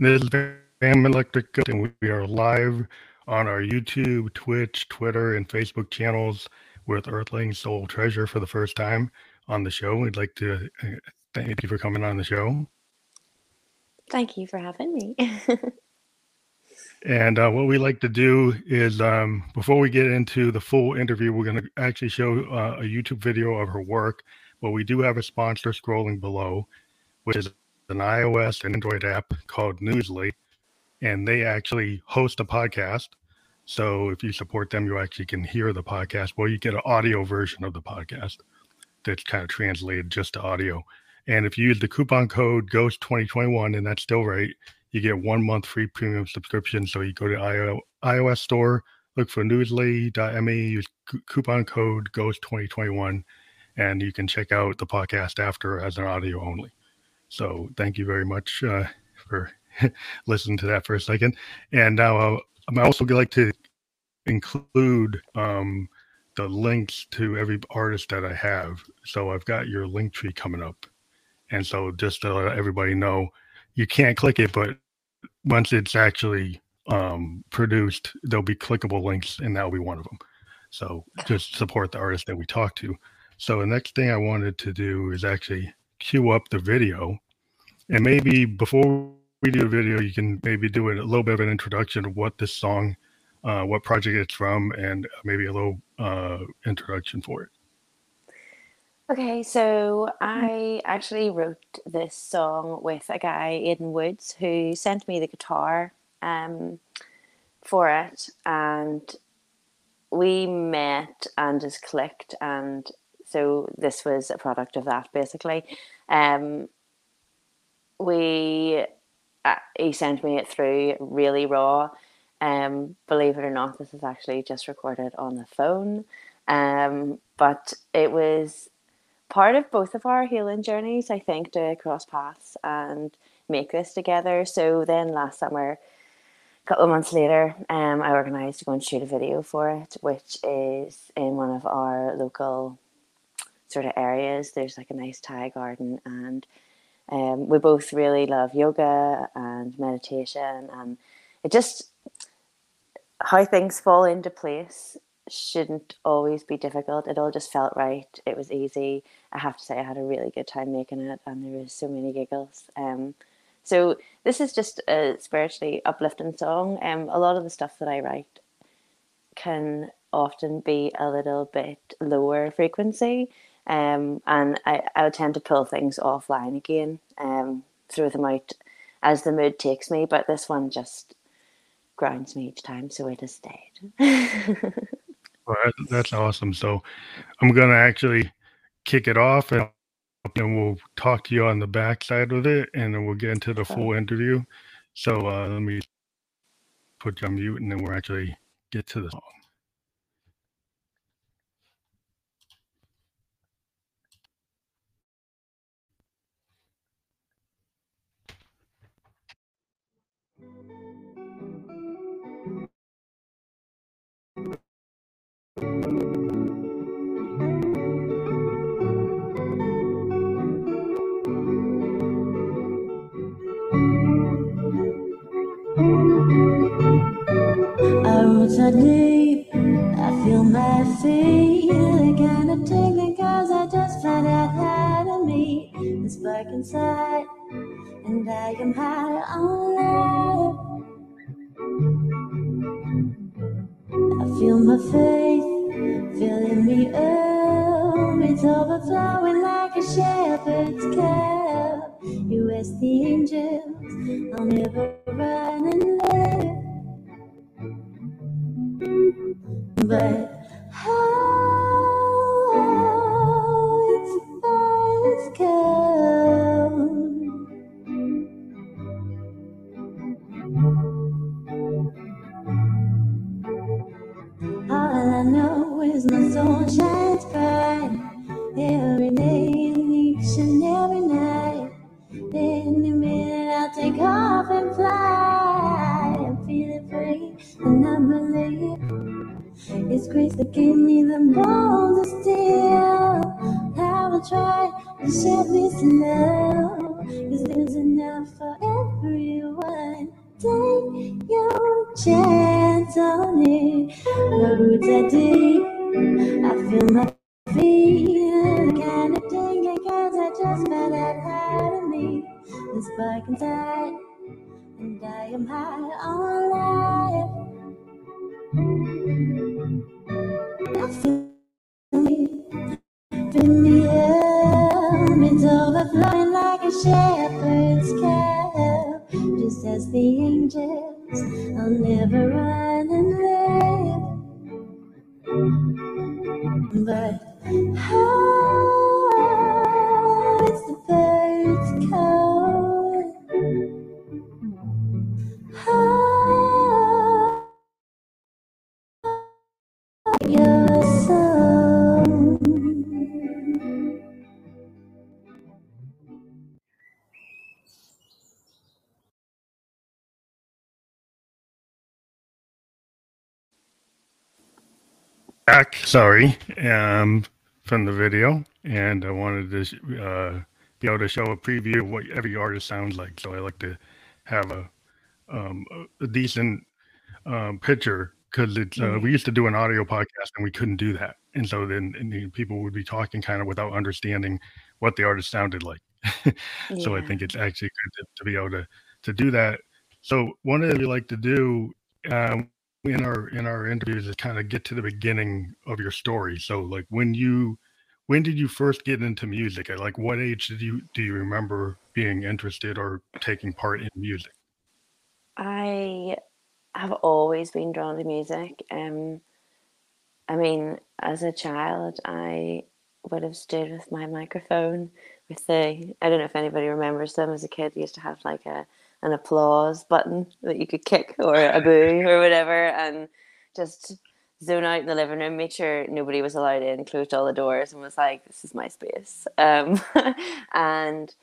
This is Phantom Electric, and we are live on our YouTube, Twitch, Twitter, and Facebook channels with Earthling Soul Treasure for the first time on the show. We'd like to uh, thank you for coming on the show. Thank you for having me. and uh, what we like to do is um, before we get into the full interview, we're going to actually show uh, a YouTube video of her work. But we do have a sponsor scrolling below, which is an iOS and Android app called Newsly, and they actually host a podcast. So if you support them, you actually can hear the podcast. Well, you get an audio version of the podcast that's kind of translated just to audio. And if you use the coupon code GHOST2021, and that's still right, you get one month free premium subscription. So you go to iOS store, look for newsly.me, use coupon code GHOST2021, and you can check out the podcast after as an audio only. So thank you very much uh, for listening to that for a second. And now uh, I also like to include um, the links to every artist that I have. So I've got your link tree coming up. And so just to let everybody know, you can't click it, but once it's actually um, produced, there'll be clickable links, and that'll be one of them. So just support the artist that we talk to. So the next thing I wanted to do is actually queue up the video. And maybe before we do the video, you can maybe do a little bit of an introduction of what this song, uh, what project it's from, and maybe a little uh, introduction for it. Okay, so I actually wrote this song with a guy, Aiden Woods, who sent me the guitar um, for it. And we met and just clicked. And so this was a product of that, basically. Um, we uh, he sent me it through really raw. Um, believe it or not, this is actually just recorded on the phone. Um, but it was part of both of our healing journeys, I think, to cross paths and make this together. So then last summer, a couple of months later, um, I organised to go and shoot a video for it, which is in one of our local sort of areas. There's like a nice Thai garden and um, we both really love yoga and meditation, and it just how things fall into place shouldn't always be difficult. It all just felt right. It was easy. I have to say, I had a really good time making it, and there was so many giggles. Um, so this is just a spiritually uplifting song. Um, a lot of the stuff that I write can often be a little bit lower frequency. Um, and I, I would tend to pull things offline again, um, throw them out as the mood takes me. But this one just grounds me each time, so it has stayed. well, that's awesome. So I'm going to actually kick it off and then we'll talk to you on the back side of it and then we'll get into the full interview. So uh, let me put you on mute and then we'll actually get to the song. Deep, I feel my. They kinda take me cause I just found out how to meet the spark inside. And I am high on life. I feel my faith filling me up. It's overflowing like a shepherd's cup. You ask the angels, I'll never run and live. But how it's first come. Soul shines bright every day and each and every night. Any minute I'll take off and fly. I'm feeling free and I believe. It's grace that gave me the bones of steel. I will try to set me slow, cause there's enough for everyone. Take your chance on it. Roots are deep. I feel my feet kind of tingling cause I just felt that high to me. The spark inside, and I am high on life. I feel me, fill me up. It's overflowing like a shepherd's cup. Just as the angels, I'll never run and live. But how is the birds call? How back. Sorry, um, from the video, and I wanted to uh, be able to show a preview of what every artist sounds like. So I like to have a um, a- decent um, picture because uh, we used to do an audio podcast and we couldn't do that, and so then and people would be talking kind of without understanding what the artist sounded like. so I think it's actually good to, to be able to to do that. So one of the we like to do um, in our in our interviews is kind of get to the beginning of your story. So like when you when did you first get into music? At like what age did you do you remember being interested or taking part in music? I have always been drawn to music. Um, I mean, as a child, I would have stood with my microphone with the. I don't know if anybody remembers them. As a kid, they used to have like a an applause button that you could kick or a boo or whatever, and just zone out in the living room, make sure nobody was allowed in, closed all the doors, and was like, "This is my space." Um, and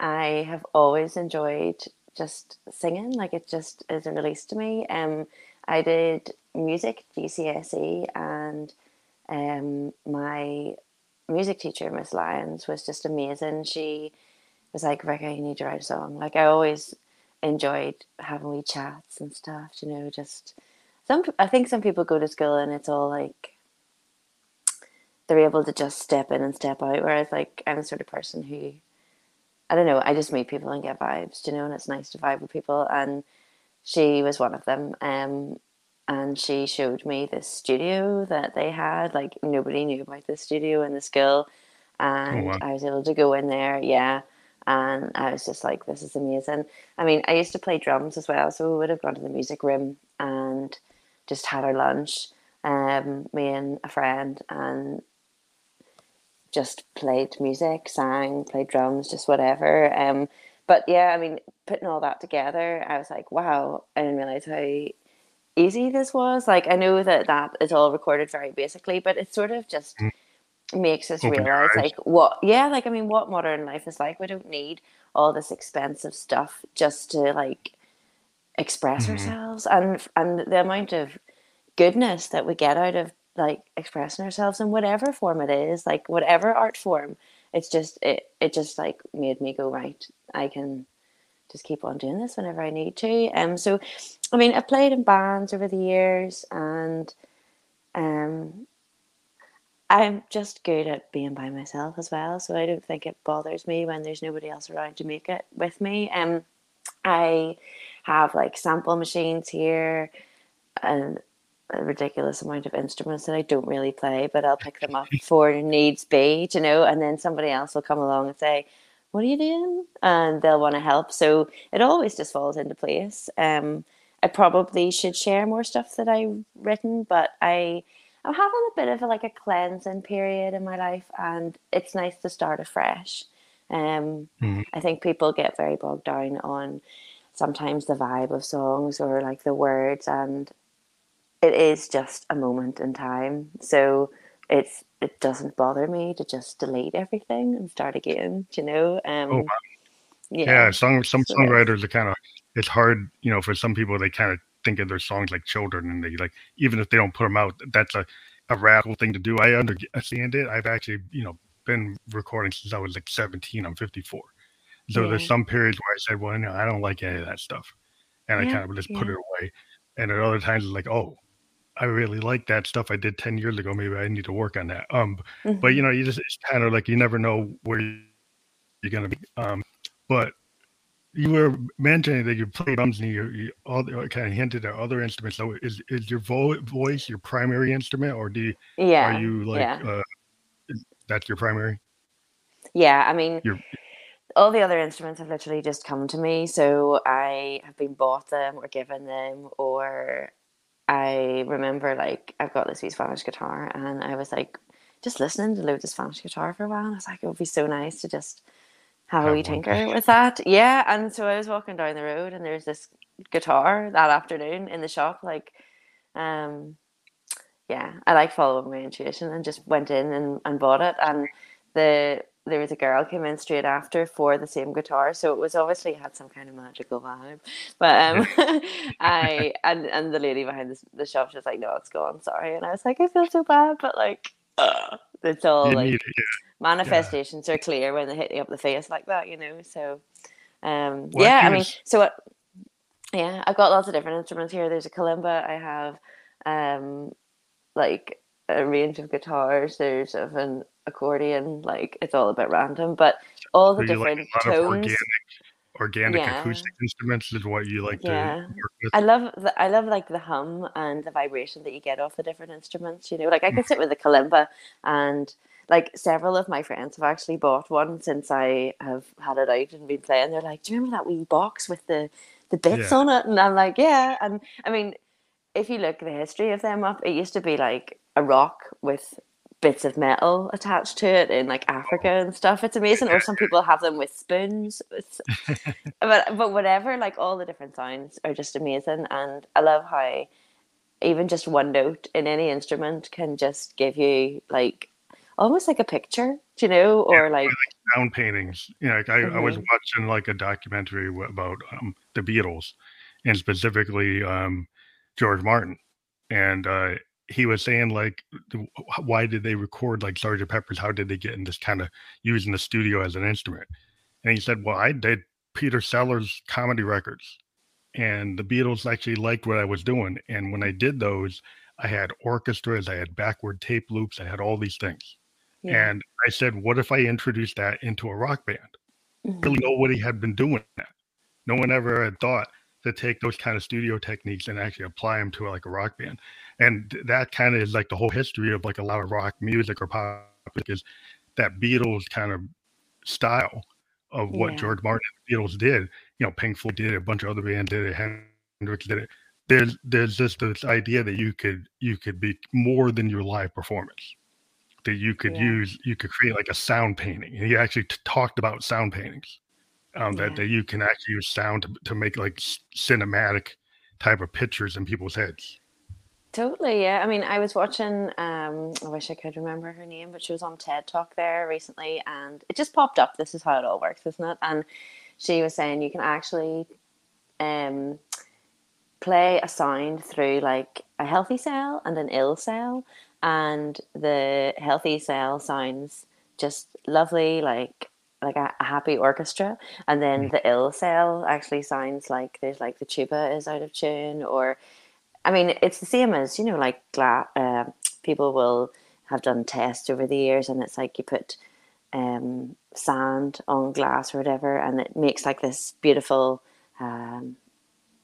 I have always enjoyed just singing. Like it just is a release to me. Um, I did music GCSE, and um, my music teacher, Miss Lyons, was just amazing. She was like, "Rebecca, you need to write a song." Like I always enjoyed having wee chats and stuff. You know, just some. I think some people go to school and it's all like they're able to just step in and step out. Whereas like I'm the sort of person who I don't know, I just meet people and get vibes, you know, and it's nice to vibe with people. And she was one of them. Um, and she showed me this studio that they had. Like nobody knew about this studio in the school. And wow. I was able to go in there, yeah. And I was just like, this is amazing. I mean, I used to play drums as well, so we would have gone to the music room and just had our lunch, um, me and a friend, and just played music, sang, played drums, just whatever. Um, but yeah, I mean, putting all that together, I was like, wow, I didn't realize how easy this was. Like, I know that that is all recorded very basically, but it's sort of just Mm. Makes us Open realize, like, what, yeah, like, I mean, what modern life is like. We don't need all this expensive stuff just to like express Mhm. ourselves, and and the amount of goodness that we get out of like expressing ourselves in whatever form it is, like whatever art form. It's just it it just like made me go right. I can just keep on doing this whenever I need to. Um, so I mean, I've played in bands over the years, and um, I'm just good at being by myself as well. So I don't think it bothers me when there's nobody else around to make it with me. Um, I have like sample machines here and a ridiculous amount of instruments that I don't really play, but I'll pick them up for needs be, you know, and then somebody else will come along and say, What are you doing? And they'll want to help. So it always just falls into place. Um, I probably should share more stuff that I've written, but I I'm having a bit of a, like a cleansing period in my life, and it's nice to start afresh. Um, Mhm. I think people get very bogged down on sometimes the vibe of songs or like the words, and it is just a moment in time. So it's it doesn't bother me to just delete everything and start again. You know, um, Oh, wow. yeah, Yeah, some some So songwriters are kind of it's hard, you know, for some people they kind of think of their songs like children, and they like even if they don't put them out, that's a a radical thing to do. I understand it. I've actually, you know, been recording since I was like 17. I'm 54. So there's some periods where I said, well, no, I don't like any of that stuff, and I kind of just put it away. and at other times it's like, oh, I really like that stuff I did 10 years ago. Maybe I need to work on that. Um, Mhm. but you know, you just it's kind of like you never know where you're gonna be. Um, but you were mentioning that you play drums and you, you all kind of hinted at other instruments. So is is your vo- voice your primary instrument, or do you, yeah, are you like yeah. uh, is- that's your primary? Yeah, I mean, all the other instruments have literally just come to me. So I have been bought them or given them, or I remember like I've got this wee Spanish guitar, and I was like just listening to loads of Spanish guitar for a while. And I was like, it would be so nice to just have a Have wee one. tinker with that. Yeah, and so I was walking down the road, and there's this guitar that afternoon in the shop, like, um, yeah, I like following my intuition and just went in and, and bought it. And the there was a girl came in straight after for the same guitar, so it was obviously had some kind of magical vibe. But um, I and and the lady behind the, the shop she was like, "No, it's gone. Sorry." And I was like, "I feel so bad," but like, uh, it's all You like it, yeah. manifestations are clear when they hit you up the face like that, you know. So, um, What yeah, I mean, so uh, yeah, I've got lots of different instruments here. There's a kalimba. I have, um, like a range of guitars. There's of an accordion. Like it's all a bit random, but all the like different lot tones. Organic, Yeah. acoustic instruments is what you like Yeah. to work with. I love the, I love like the hum and the vibration that you get off the different instruments. You know, like I Mm. could sit with a kalimba and like several of my friends have actually bought one since I have had it out and been playing. They're like, "Do you remember that wee box with the the bits Yeah. on it?" And I'm like, "Yeah." And I mean, if you look the history of them up, it used to be like a rock with bits of metal attached to it in like Africa and stuff. It's amazing. Or some people have them with spoons. But but whatever, like all the different sounds are just amazing, and I love how even just one note in any instrument can just give you like almost like a picture, do you know, or like like sound paintings. You know, like I, I was Mhm. watching like a documentary about um, the Beatles, and specifically um, George Martin, and uh, he was saying like, why did they record like Sgt. Pepper's? How did they get in this kind of using the studio as an instrument? And he said, well, I did Peter Sellers comedy records, and the Beatles actually liked what I was doing, and when I did those. I had orchestras, I had backward tape loops, I had all these things. yeah. And I said, what if I introduced that into a rock band? Mhm. Really, nobody had been doing that. No one ever had thought to take those kind of studio techniques and actually apply them to like a rock band. And that kind of is like the whole history of like a lot of rock music or pop music is that Beatles kind of style of what Yeah. George Martin and the Beatles did. You know, Pink Floyd did it, a bunch of other bands did it, Hendrix did it. There's there's just this idea that you could you could be more than your live performance that you could Yeah. use you could create like a sound painting and he actually t- talked about sound paintings um, that, Yeah. that you can actually use sound to, to make like cinematic type of pictures in people's heads Totally, yeah. I mean, I was watching. Um, I wish I could remember her name, but she was on TED Talk there recently, and it just popped up. This is how it all works, isn't it? And she was saying you can actually um, play a sound through like a healthy cell and an ill cell, and the healthy cell sounds just lovely, like like a, a happy orchestra, and then the ill cell actually sounds like there's like the tuba is out of tune or I mean, it's the same as you know, like gla- uh, people will have done tests over the years, and it's like you put um, sand on glass or whatever, and it makes like this beautiful, um,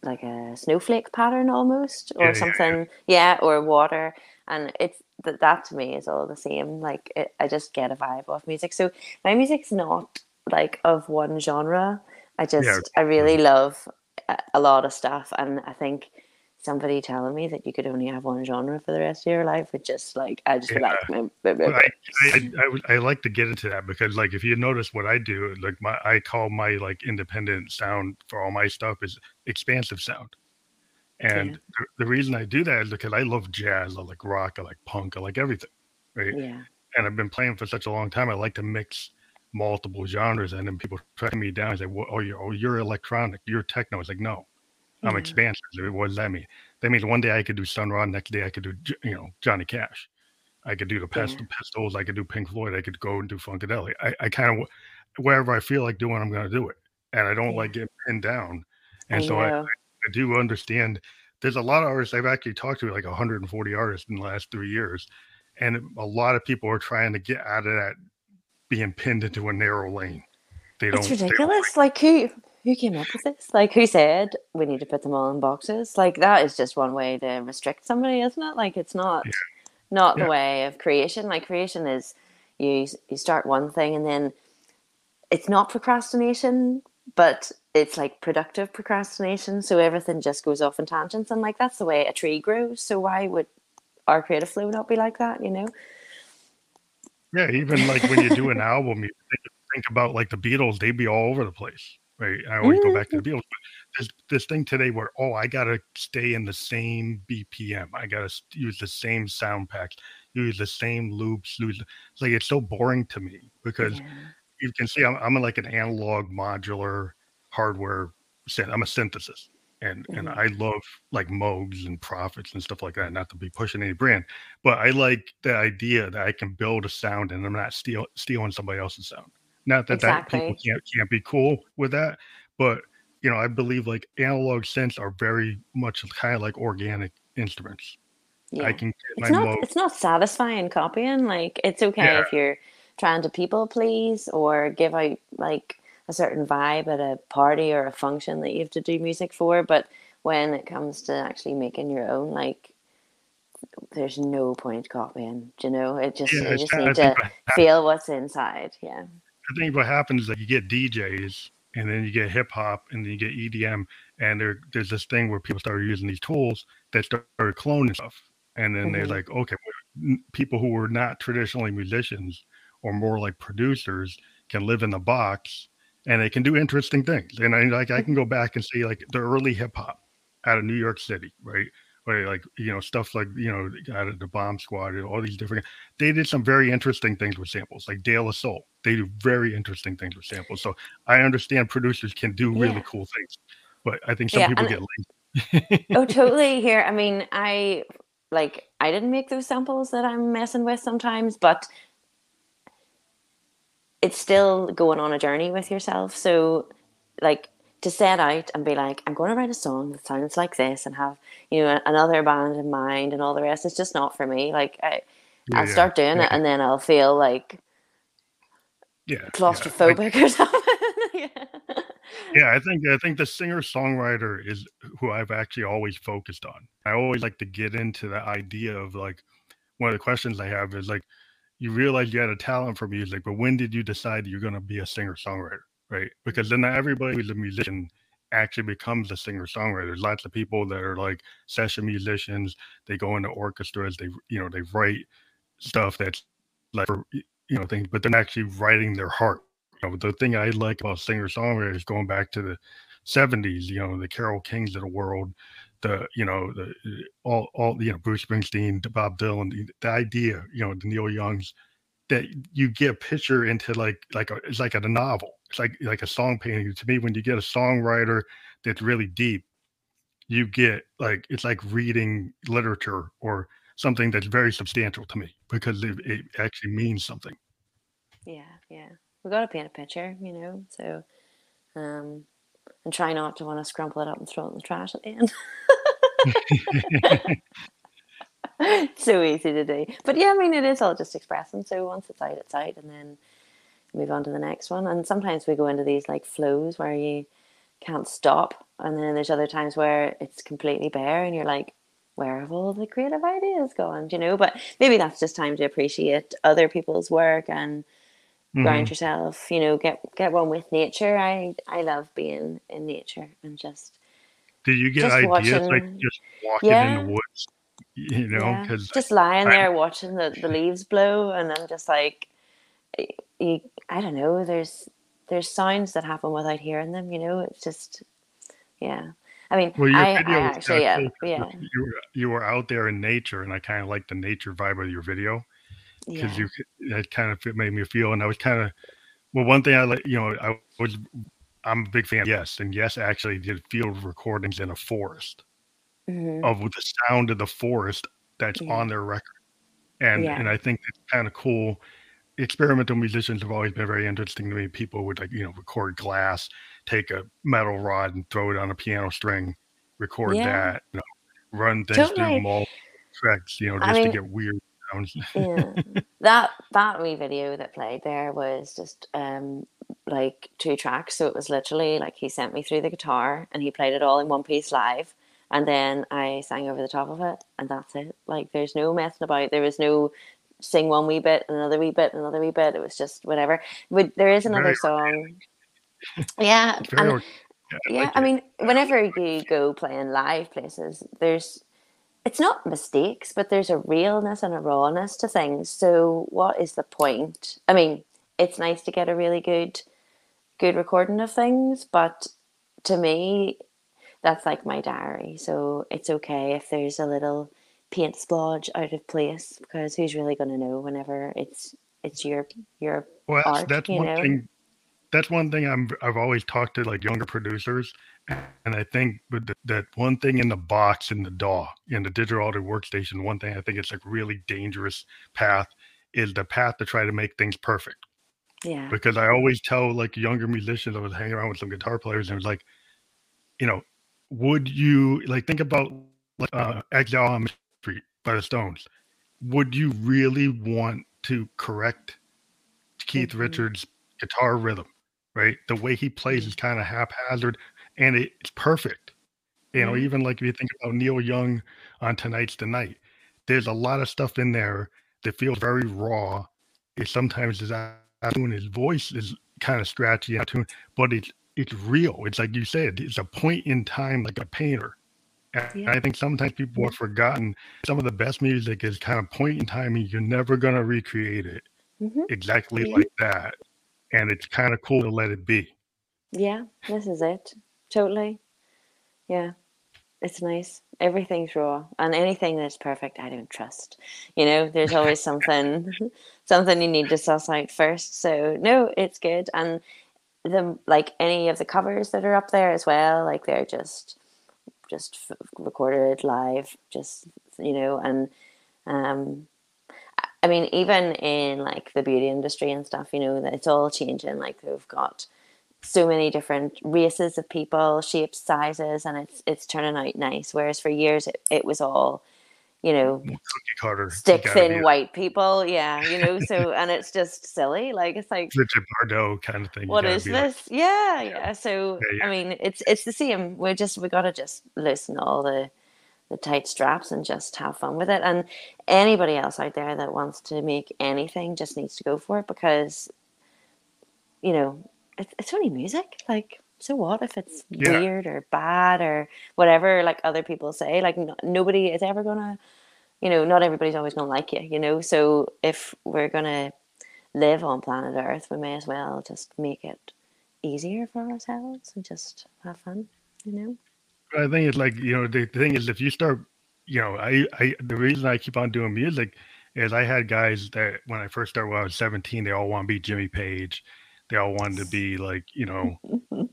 like a snowflake pattern almost, or Yeah, yeah, yeah. something, yeah, or water, and it's that that to me is all the same. Like it, I just get a vibe off music. So my music's not like of one genre. I just I really love a, a lot of stuff, and I think somebody telling me that you could only have one genre for the rest of your life would just like I just Yeah. like meh, meh, Well. I, I, I, I like to get into that because like if you notice what I do, like my I call my like independent sound for all my stuff is expansive sound. And Yeah. the, the reason I do that is because I love jazz, I like rock, I like punk, I like everything. Right. yeah, And I've been playing for such a long time. I like to mix multiple genres and then people track me down and say, well, oh, you're, oh, you're electronic, you're techno. It's like, no, I'm Yeah. expansive. What does that mean? That means one day I could do Sun Ra, next day I could do, you know, Johnny Cash. I could do the Pest- Yeah. Pistols. I could do Pink Floyd. I could go and do Funkadelic. I, I kind of, wherever I feel like doing, I'm going to do it. And I don't Yeah. like getting pinned down. And I so I. I do understand there's a lot of artists I've actually talked to, like 140 artists in the last three years, and a lot of people are trying to get out of that being pinned into a narrow lane. They don't. It's ridiculous. Like who who came up with this? Like who said we need to put them all in boxes? Like that is just one way to restrict somebody, isn't it? Like it's not yeah. not yeah. the way of creation. Like creation is you you start one thing and then it's not procrastination, but it's like productive procrastination. So everything just goes off in tangents, and like that's the way a tree grows. So why would our creative flow not be like that? You know? Yeah, even like when you do an album, you think, think about like the Beatles; they'd be all over the place. Right? I always go back to the mm-hmm. Beatles. But there's this thing today where oh, I gotta stay in the same BPM. I gotta use the same sound packs, use the same loops. Use it's like it's so boring to me because. Yeah you can see I'm, I'm like an analog modular hardware. Set. I'm a synthesis, and mm-hmm. and I love like Moogs and Prophets and stuff like that. Not to be pushing any brand, but I like the idea that I can build a sound and I'm not steal, stealing somebody else's sound. Not that exactly. that people can't can't be cool with that, but you know I believe like analog synths are very much kind of like organic instruments. Yeah. I can it's not it's not satisfying copying. Like it's okay yeah. if you're trying to people please or give out like a certain vibe at a party or a function that you have to do music for. But when it comes to actually making your own, like there's no point copying. Do you know? It just yeah, you just need to feel what's inside. Yeah. I think what happens is that you get DJs and then you get hip hop and then you get EDM and there there's this thing where people started using these tools that started cloning stuff. And then mm-hmm. they're like, okay, people who were not traditionally musicians or more like producers can live in the box and they can do interesting things. And I like I can go back and see like the early hip hop out of New York City, right? Or like you know stuff like you know out of the Bomb Squad and all these different. They did some very interesting things with samples, like De La Soul. They do very interesting things with samples. So I understand producers can do really yeah. cool things, but I think some yeah, people get oh, lazy. oh, totally. Here, I mean, I like I didn't make those samples that I'm messing with sometimes, but it's still going on a journey with yourself. So, like to set out and be like, I'm going to write a song that sounds like this and have you know another band in mind and all the rest. It's just not for me. Like I, yeah, I'll start doing yeah. it and then I'll feel like yeah claustrophobic yeah. or something. yeah. yeah, I think I think the singer songwriter is who I've actually always focused on. I always like to get into the idea of like one of the questions I have is like you realize you had a talent for music, but when did you decide you're going to be a singer songwriter? Right. Because then everybody who's a musician actually becomes a singer songwriter. There's lots of people that are like session musicians. They go into orchestras. They, you know, they write stuff that's like, for, you know, things, but they're actually writing their heart. You know, the thing I like about singer songwriters going back to the 70s, you know, the Carole Kings of the world, the you know the all all you know Bruce Springsteen, Bob Dylan, the, the idea you know the Neil Youngs that you get a picture into like like a, it's like a novel. It's like like a song painting. To me, when you get a songwriter that's really deep, you get like it's like reading literature or something that's very substantial to me because it, it actually means something. Yeah, yeah. We got to paint a picture, you know. So, um, and try not to want to scrumple it up and throw it in the trash at the end. so easy to do. But yeah, I mean, it is all just expressing. So once it's out, it's out, and then move on to the next one. And sometimes we go into these like flows where you can't stop. And then there's other times where it's completely bare and you're like, where have all the creative ideas gone? Do you know? But maybe that's just time to appreciate other people's work and mm-hmm. ground yourself, you know, get get one with nature. I I love being in nature and just did you get ideas watching, like just walking yeah, in the woods? You know, because yeah. just lying I, there watching the, the leaves blow, and I'm just like, you, I don't know. There's there's sounds that happen without hearing them. You know, it's just, yeah. I mean, well, I, I actually, yeah, yeah. You were, you were out there in nature, and I kind of like the nature vibe of your video because yeah. you it kind of made me feel, and I was kind of well. One thing I like, you know, I was I'm a big fan. Yes, and yes, actually did field recordings in a forest mm-hmm. of the sound of the forest that's yeah. on their record, and yeah. and I think it's kind of cool. Experimental musicians have always been very interesting to me. People would like you know record glass, take a metal rod and throw it on a piano string, record yeah. that. You know, run things through multiple tracks, you know, I just mean- to get weird sounds. yeah that that wee video that played there was just um like two tracks so it was literally like he sent me through the guitar and he played it all in one piece live and then i sang over the top of it and that's it like there's no messing about there was no sing one wee bit another wee bit another wee bit it was just whatever but there is another Very song yeah and yeah, like I it. mean, whenever you go playing live places, there's it's not mistakes, but there's a realness and a rawness to things. So what is the point? I mean, it's nice to get a really good good recording of things, but to me that's like my diary. So it's okay if there's a little paint splodge out of place because who's really going to know whenever it's it's your your Well, that's, art, that's you one know? thing. That's one thing I'm. I've always talked to like younger producers, and I think that one thing in the box in the DAW in the digital audio workstation, one thing I think it's like really dangerous path is the path to try to make things perfect. yeah. Because I always tell like younger musicians, I was hanging around with some guitar players, and it was like, you know, would you like think about like uh, Exile on Main Street by the Stones? Would you really want to correct Keith Mhm. Richards' guitar rhythm? Right, the way he plays is kind of haphazard, and it's perfect. You know, Yeah. even like if you think about Neil Young on Tonight's the Night, there's a lot of stuff in there that feels very raw. It sometimes is out of tune. His voice is kind of scratchy out of tune, but it's it's real. It's like you said, it's a point in time, like a painter. Yeah. I think sometimes people have forgotten some of the best music is kind of point in time, and you're never gonna recreate it hmm exactly Yeah. like that. And it's kind of cool to let it be. Yeah, this is it. Totally. Yeah. It's nice. Everything's raw. And anything that's perfect I don't trust. You know, there's always something something you need to suss out first. So no, it's good. And the like any of the covers that are up there as well, like they're just just f- recorded live, just you know, and um I mean, even in like the beauty industry and stuff, you know, that it's all changing. Like they've got so many different races of people, shapes, sizes, and it's it's turning out nice. Whereas for years it, it was all, you know, stick thin white people. Yeah, you know, so and it's just silly. Like it's like Richard Bardot kind of thing. What is be like, this? Yeah, yeah. So Yeah, yeah. I mean, it's it's the same. We're just we gotta just loosen all the the tight straps and just have fun with it. And anybody else out there that wants to make anything just needs to go for it because, you know, it's it's only music. Like, so what if it's Yeah. weird or bad or whatever? Like other people say, like no, nobody is ever gonna, you know, not everybody's always gonna like you. You know, so if we're gonna live on planet Earth, we may as well just make it easier for ourselves and just have fun, you know? I think it's like you know the, the thing is if you start, you know, I I the reason I keep on doing music is I had guys that when I first started when I was 17, they all want to be Jimmy Page. They all wanted to be like you know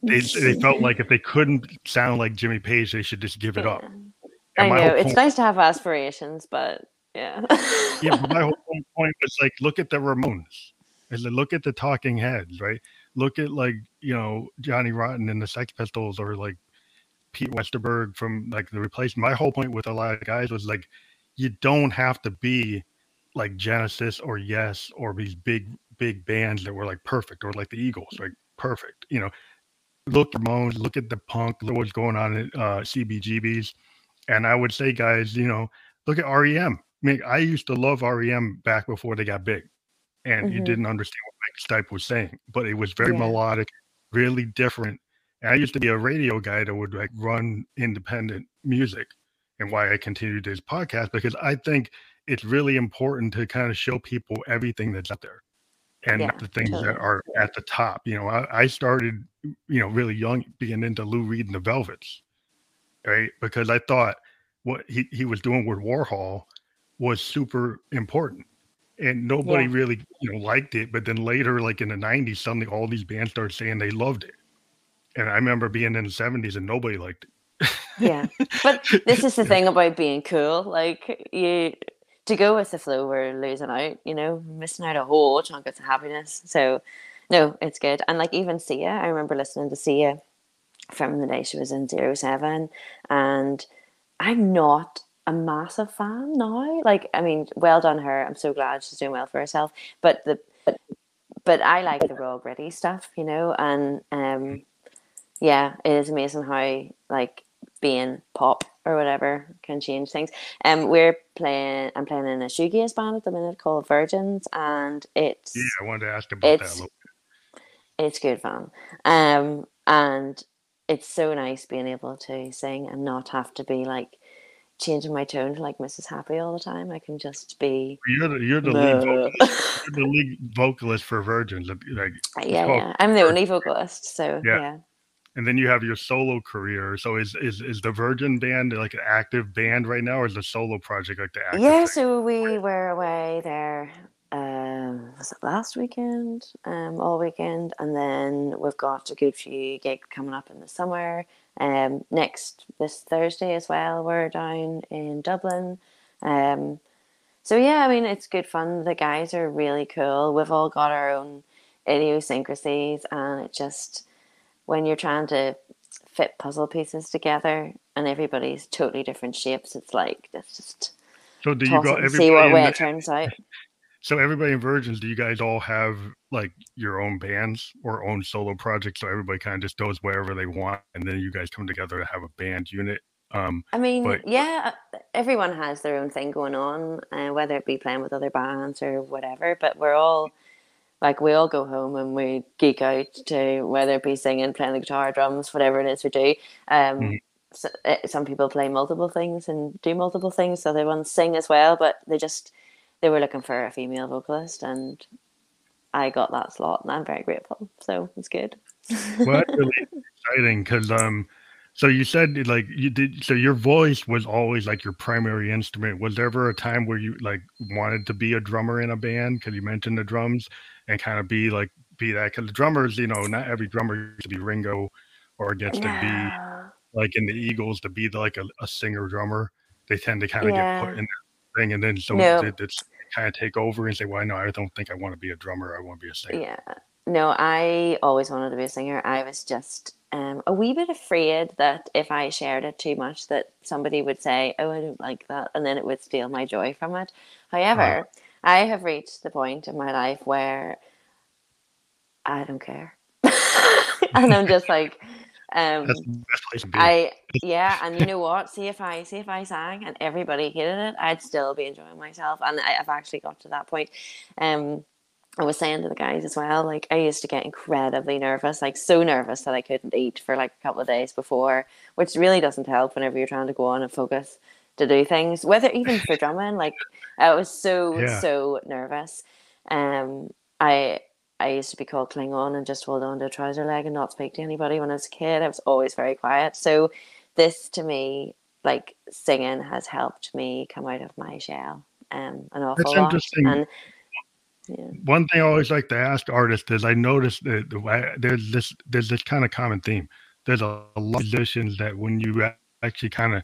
they they felt like if they couldn't sound like Jimmy Page, they should just give it up. And I know it's point- nice to have aspirations, but yeah. yeah, but my whole point was like, look at the Ramones. Look at the Talking Heads, right? Look at like you know Johnny Rotten and the Sex Pistols, or like Pete Westerberg from like the Replacement. My whole point with a lot of guys was like, you don't have to be like Genesis or Yes or these big big bands that were like perfect, or like the Eagles, like perfect. You know, look at Ramones, look at the punk, look what's going on at uh, CBGBs, and I would say, guys, you know, look at REM. I mean, I used to love REM back before they got big, and you Mhm. didn't understand what Mike Stipe was saying, but it was very Yeah. melodic, really different. And I used to be a radio guy that would like run independent music, and why I continued this podcast because I think it's really important to kind of show people everything that's out there, and Yeah, the things that are at the top. You know, I, I started, you know, really young, being into Lou Reed and the Velvets, right? Because I thought what he, he was doing with Warhol was super important. And nobody Yeah. really, you know, liked it. But then later, like in the 90s, suddenly all these bands started saying they loved it. And I remember being in the 70s and nobody liked it. yeah. But this is the thing about being cool. Like you to go with the flow, we're losing out, you know, missing out a whole chunk of happiness. So no, it's good. And like even Sia, I remember listening to Sia from the day she was in zero seven and I'm not a massive fan now. Like, I mean, well done her. I'm so glad she's doing well for herself. But the but I like the raw gritty stuff, you know, and um yeah, it is amazing how like being pop or whatever can change things. Um we're playing I'm playing in a shoegaze band at the minute called Virgins and it's Yeah, I wanted to ask about that it's good fun. Um and it's so nice being able to sing and not have to be like changing my tone to like Mrs. Happy all the time. I can just be You're the you're the lead vocalist. You're the lead vocalist for Virgins. Like, like, yeah, yeah. I'm the only vocalist, so Yeah. yeah. And then you have your solo career. So is is is the Virgin band like an active band right now, or is the solo project like the active? Yeah, so we were away there. Um, was it last weekend? Um, all weekend, and then we've got a good few gigs coming up in the summer. Um, next this Thursday as well. We're down in Dublin. Um, so yeah, I mean it's good fun. The guys are really cool. We've all got our own idiosyncrasies, and it just when you're trying to fit puzzle pieces together and everybody's totally different shapes, it's like it's just So do you toss go see what everybody? way In it the, turns out. so everybody in Virgins, do you guys all have like your own bands or own solo projects? So everybody kind of just goes wherever they want, and then you guys come together to have a band unit. Um, I mean, but yeah, uh, everyone has their own thing going on, uh, whether it be playing with other bands or whatever. But we're all like we all go home and we geek out to whether it be singing, playing the guitar, drums, whatever it is we do. Um, Mhm. so, uh, some people play multiple things and do multiple things, so they want to sing as well. But they just they were looking for a female vocalist, and I got that slot, and I'm very grateful. So it's good. well, that's really exciting because um, so you said like you did. So your voice was always like your primary instrument. Was there ever a time where you like wanted to be a drummer in a band? Because you mentioned the drums and kind of be like be that. Because the drummers, you know, not every drummer gets to be Ringo or gets to be like in the Eagles to be like a, a singer drummer. They tend to kind of get put in that thing, and then so No. it, it's kind of take over and say, "Well, no, I don't think I want to be a drummer. I want to be a singer." Yeah. No, I always wanted to be a singer. I was just um, a wee bit afraid that if I shared it too much, that somebody would say, "Oh, I don't like that," and then it would steal my joy from it. However, I have reached the point in my life where I don't care, and I'm just like, um, That's the best place to be. I yeah, and you know what? See if I see if I sang and everybody hated it, I'd still be enjoying myself. And I, I've actually got to that point. Um, I was saying to the guys as well, like I used to get incredibly nervous, like so nervous that I couldn't eat for like a couple of days before, which really doesn't help whenever you're trying to go on and focus to do things, whether even for drumming. Like I was so Yeah. so nervous. Um, I I used to be called Klingon and just hold on to a trouser leg and not speak to anybody when I was a kid. I was always very quiet. So this to me, like singing, has helped me come out of my shell um, an awful That's lot. interesting. And yeah, one thing I always like to ask artists is I noticed that the there's this there's this kind of common theme. There's a, a lot of musicians that when you actually kind of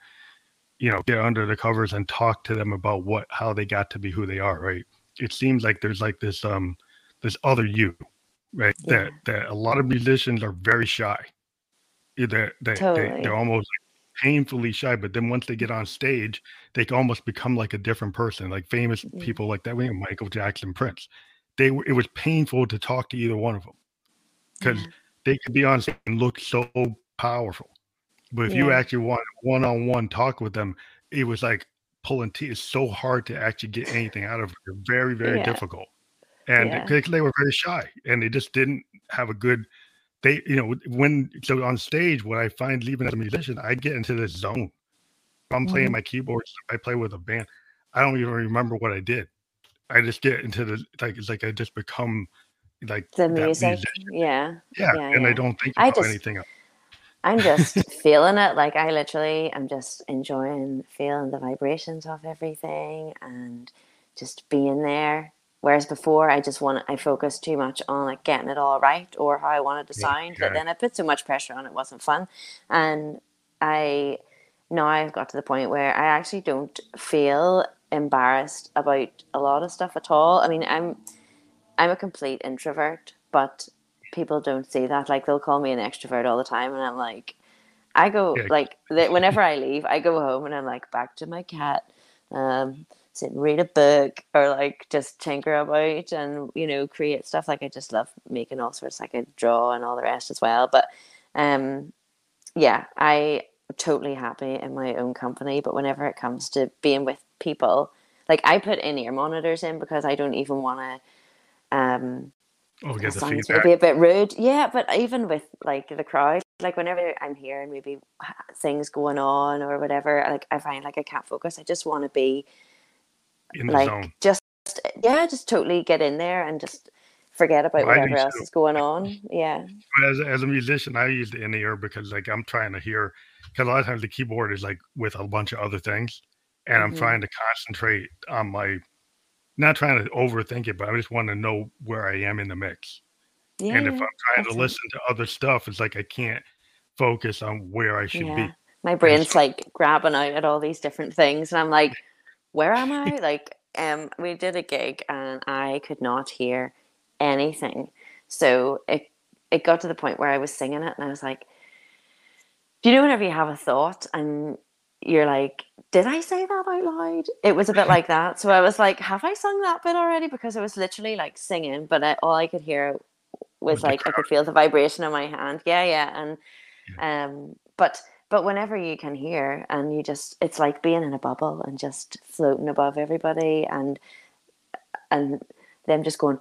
you know get under the covers and talk to them about what how they got to be who they are, right? It seems like there's like this um this other you, right? That that a lot of musicians are very shy. Yeah, They they, they Totally. they're almost painfully shy, but then once they get on stage, they can almost become like a different person. Like famous Yeah. people like that, we have Michael Jackson, Prince. They were- it was painful to talk to either one of them because yeah, they could be on stage and look so powerful. But if you actually want one on one talk with them, it was like pulling teeth. It's so hard to actually get anything out of it. Very, very Yeah. difficult. And Yeah. because they were very shy and they just didn't have a good they you know when so on stage what I find even as a musician, I get into this zone. If I'm playing Mhm. my keyboards, I play with a band. I don't even remember what I did. I just get into the like it's like I just become like the music, musician. yeah. Yeah, yeah, and I don't think I just- anything else. I'm just feeling it. Like I literally am just enjoying feeling the vibrations of everything and just being there. Whereas before I just want to I focused too much on like getting it all right or how I wanted to sound yeah. that then I put so much pressure on it wasn't fun. And I now I've got to the point where I actually don't feel embarrassed about a lot of stuff at all. I mean I'm I'm a complete introvert, but people don't see that. Like they'll call me an extrovert all the time, and I'm like, I go Yeah. like whenever I leave, I go home and I'm like back to my cat, um, sit and read a book or like just tinker about and you know create stuff. Like I just love making all sorts. Like I draw and all the rest as well. But um, yeah, I totally happy in my own company. But whenever it comes to being with people, like I put in ear monitors in because I don't even want to. Um, Oh, that get the feedback. maybe a bit rude. Yeah, but even with like the crowd, like whenever I'm here and maybe things going on or whatever, like I find like I can't focus. I just want to be in the like zone. just yeah, just totally get in there and just forget about Well, whatever else is going on. Yeah. As, as a musician, I use the in ear because like I'm trying to hear because a lot of times the keyboard is like with a bunch of other things, and I'm Mhm. trying to concentrate on my, not trying to overthink it, but I just want to know where I am in the mix. Yeah. and if I'm trying to it. listen to other stuff, it's like I can't focus on where I should yeah. be. My brain's like grabbing out at all these different things and I'm like, where am I? Like, um, we did a gig and I could not hear anything. So it it got to the point where I was singing it and I was like, Do you know whenever you have a thought and you're like, Did I say that out loud? It was a bit like that. So I was like, Have I sung that bit already? Because it was literally like singing, but I, all I could hear was Was like I could feel the vibration in my hand. Yeah, yeah. And um but but whenever you can hear and you just it's like being in a bubble and just floating above everybody and and them just going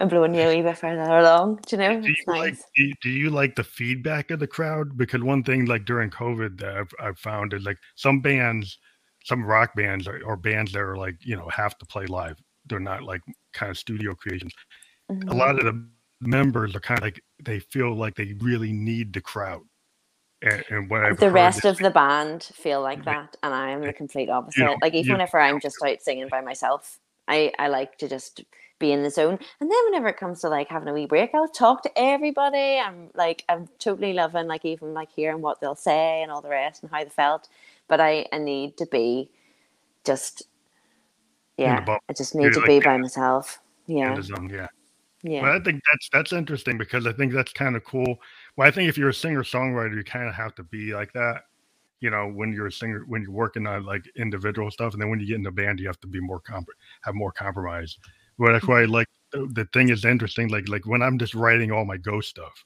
and blowing you a bit further along. Do you know? Do you It's like nice. do you, do you like the feedback of the crowd? Because one thing like during COVID that I've, I've found is like some bands, some rock bands or, or bands that are like you know have to play live. They're not like kind of studio creations. A Mhm. lot of the members are kind of like they feel like they really need the crowd. And, and what I've the rest of the band feel like that and I am the complete you opposite. know, like even you- whenever I'm just out singing by myself, I, I like to just be in the zone. And then whenever it comes to like having a wee break, I'll talk to everybody. I'm like I'm totally loving like even like hearing what they'll say and all the rest and how they felt. But I, I need to be just yeah. I just You're need to like be by myself. in Yeah. the zone, yeah. Yeah. Well, I think that's that's interesting because I think that's kind of cool. Well, I think if you're a singer songwriter, you kind of have to be like that. You know, when you're a singer, when you're working on like individual stuff, and then when you get in the band, you have to be more comp, have more compromise. Well, that's why like the, thing is interesting. Like like when I'm just writing all my ghost stuff,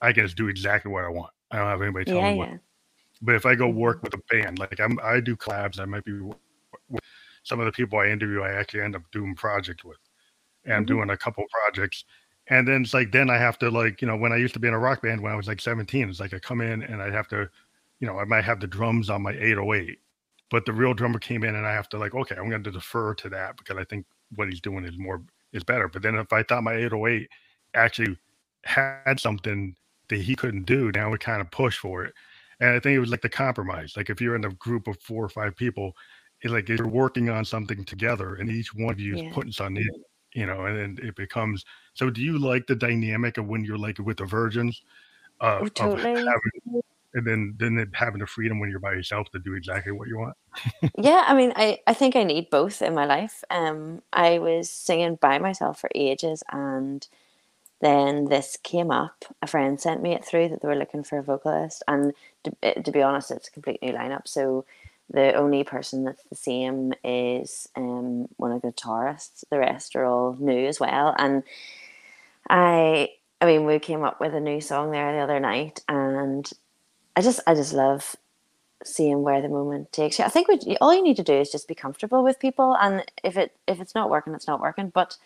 I can just do exactly what I want. I don't have anybody telling Yeah, me what. yeah. But if I go work with a band, like I'm, I do collabs. I might be with some of the people I interview. I actually end up doing projects with, and I'm Mhm. doing a couple projects. And then it's like then I have to like you know when I used to be in a rock band when I was like 17, it's like I come in and I have to, you know, I might have the drums on my 808, but the real drummer came in and I have to like okay, I'm going to defer to that because I think what he's doing is more is better. But then if I thought my 808 actually had something that he couldn't do, now we kind of push for it. And I think it was like the compromise. Like if you're in a group of four or five people, it's like you're working on something together, and each one of you is Yeah. putting something in, you know, and then it becomes. So, do you like the dynamic of when you're like with the virgins, uh, Oh, of totally. having, and then then having the freedom when you're by yourself to do exactly what you want? yeah i mean I, I think i need both in my life um i was singing by myself for ages and then this came up a friend sent me it through that they were looking for a vocalist and to, eh, to be honest it's a complete new lineup so the only person that's the same is um one of the guitarists the rest are all new as well and i i mean we came up with a new song there the other night and i just i just love seeing where the moment takes you. I think you, all you need to do is just be comfortable with people, and if it if it's not working, it's not working. But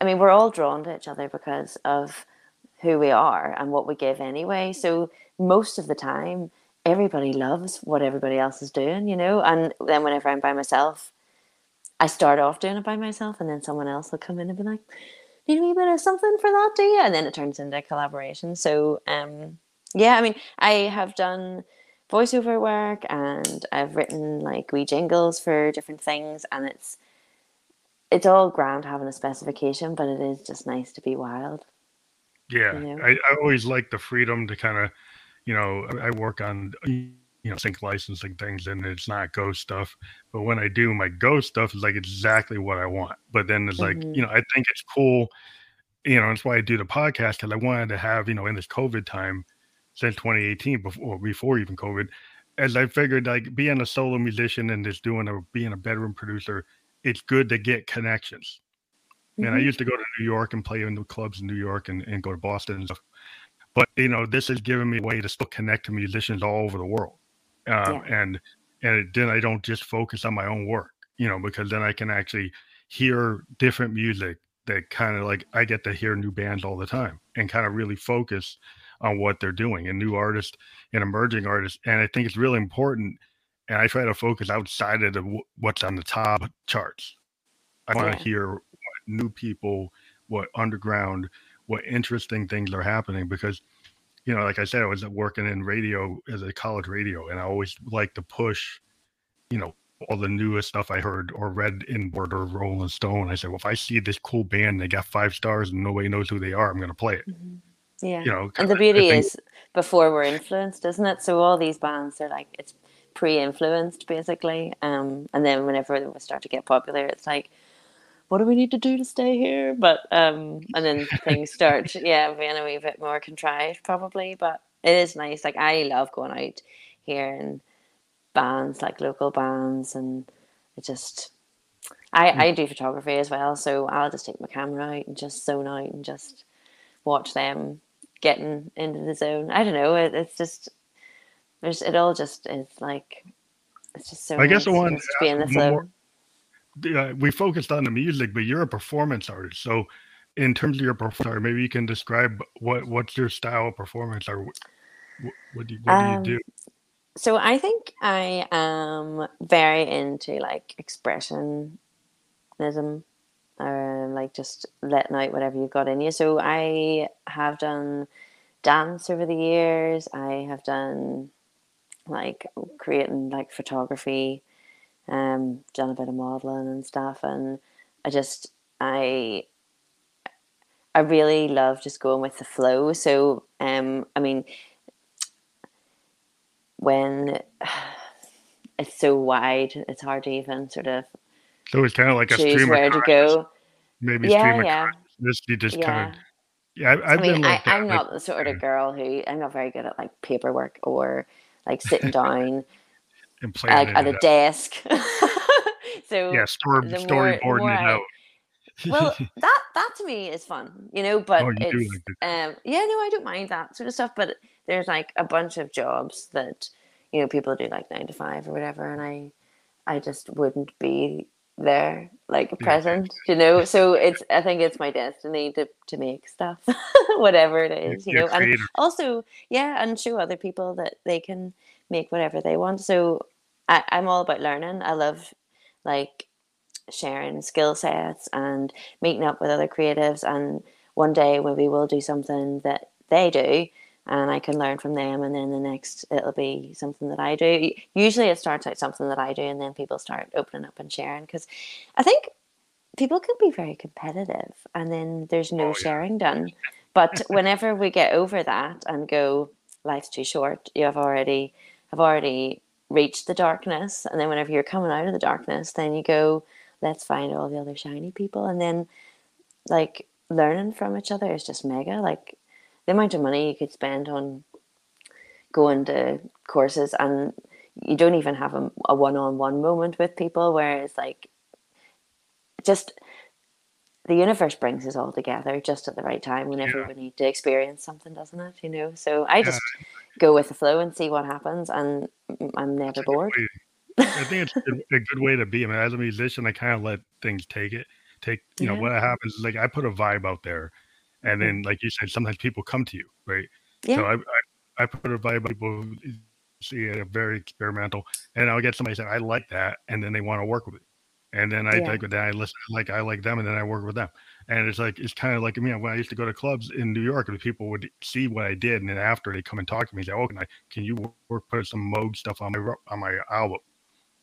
I mean, we're all drawn to each other because of who we are and what we give anyway. So most of the time, everybody loves what everybody else is doing, you know. And then whenever I'm by myself, I start off doing it by myself, and then someone else will come in and be like, "Need a wee bit of something for that, do you?" And then it turns into a collaboration. So, um, yeah, I mean, I have done voiceover work and I've written like wee jingles for different things and it's it's all grand having a specification but it is just nice to be wild Yeah, You know? I, I always like the freedom to kind of, you know, I work on you know sync licensing things, and it's not ghost stuff. But when I do my ghost stuff, is like exactly what I want. But then it's like, Mhm. you know, I think it's cool. You know, that's why I do the podcast because I wanted to have, you know, in this COVID time, since 2018 before before even COVID. As I figured, like being a solo musician and just doing a being a bedroom producer, it's good to get connections. Mm-hmm. And I used to go to New York and play in the clubs in New York and, and go to Boston and stuff. But you know, this has given me a way to still connect to musicians all over the world. Um, yeah. And and then I don't just focus on my own work, you know, because then I can actually hear different music that kind of like I get to hear new bands all the time and kind of really focus on what they're doing and new artists and emerging artists. And I think it's really important. And I try to focus outside of the, what's on the top charts. I want to hear what new people, what underground, what interesting things are happening because, you know, like I said, I was working in radio as a college radio, and I always like to push, you know, all the newest stuff I heard or read in Border Rolling Stone. I said, well, if I see this cool band, they got five stars and nobody knows who they are, I'm going to play it. Mm-hmm. Yeah. You know, and the beauty think, is before we're influenced, isn't it? So all these bands are like, it's pre-influenced basically. Um, and then whenever they start to get popular, it's like, what do we need to do to stay here? But um, and then things start, yeah, being a wee bit more contrived probably. But it is nice. Like I love going out here and bands, like local bands, and it just. I, mm. I do photography as well, so I'll just take my camera out and just zone out and just watch them getting into the zone. I don't know. It, it's just there's it all just is like it's just so. I nice guess I want to be in the flow. More, uh, we focused on the music, but you're a performance artist. So, in terms of your performance, maybe you can describe what what's your style of performance, or what, what do you, what um, do you do? So I think I am very into like expressionism, like just letting out whatever you've got in you. So I have done dance over the years. I have done like creating like photography um, done a bit of modeling and stuff, and I just I I really love just going with the flow. So um, I mean, when it's so wide, it's hard to even sort of. So it's kind of like a choose where to go. Maybe yeah, yeah. This you just yeah. kind of. Yeah, I've, I've I mean, like I, am not the sort of girl who I'm not very good at like paperwork or like sitting down and playing like at a desk. so yeah, story, storyboarding it out. well, that that to me is fun, you know. But oh, you it's like um, yeah, no, I don't mind that sort of stuff. But there's like a bunch of jobs that you know people do like nine to five or whatever, and I I just wouldn't be there like yeah. present, you know. So it's I think it's my destiny to to make stuff, whatever it is, you know. And also, yeah, and show other people that they can make whatever they want. So I, I'm all about learning. I love like sharing skill sets and meeting up with other creatives and one day maybe we'll do something that they do and I can learn from them and then the next it'll be something that I do. Usually it starts out something that I do and then people start opening up and sharing because I think people can be very competitive and then there's no oh, yeah. sharing done. But whenever we get over that and go, life's too short, you have already have already reached the darkness and then whenever you're coming out of the darkness then you go let's find all the other shiny people and then like learning from each other is just mega like the amount of money you could spend on going to courses and you don't even have a, a one-on-one moment with people whereas like just the universe brings us all together just at the right time whenever yeah. we need to experience something doesn't it you know so i just yeah go with the flow and see what happens, and I'm never bored. I think it's a good way to be. I mean, as a musician, I kind of let things take it. Take you yeah. know what happens like I put a vibe out there, and then like you said, sometimes people come to you, right? Yeah. So I, I, I put a vibe. People see it very experimental, and I'll get somebody say I like that, and then they want to work with it, and then I yeah. like that. I listen, like I like them, and then I work with them. And it's like it's kind of like me when I used to go to clubs in New York, and people would see what I did, and then after they come and talk to me, say, "Oh, can I? Can you work put some Moog stuff on my on my album?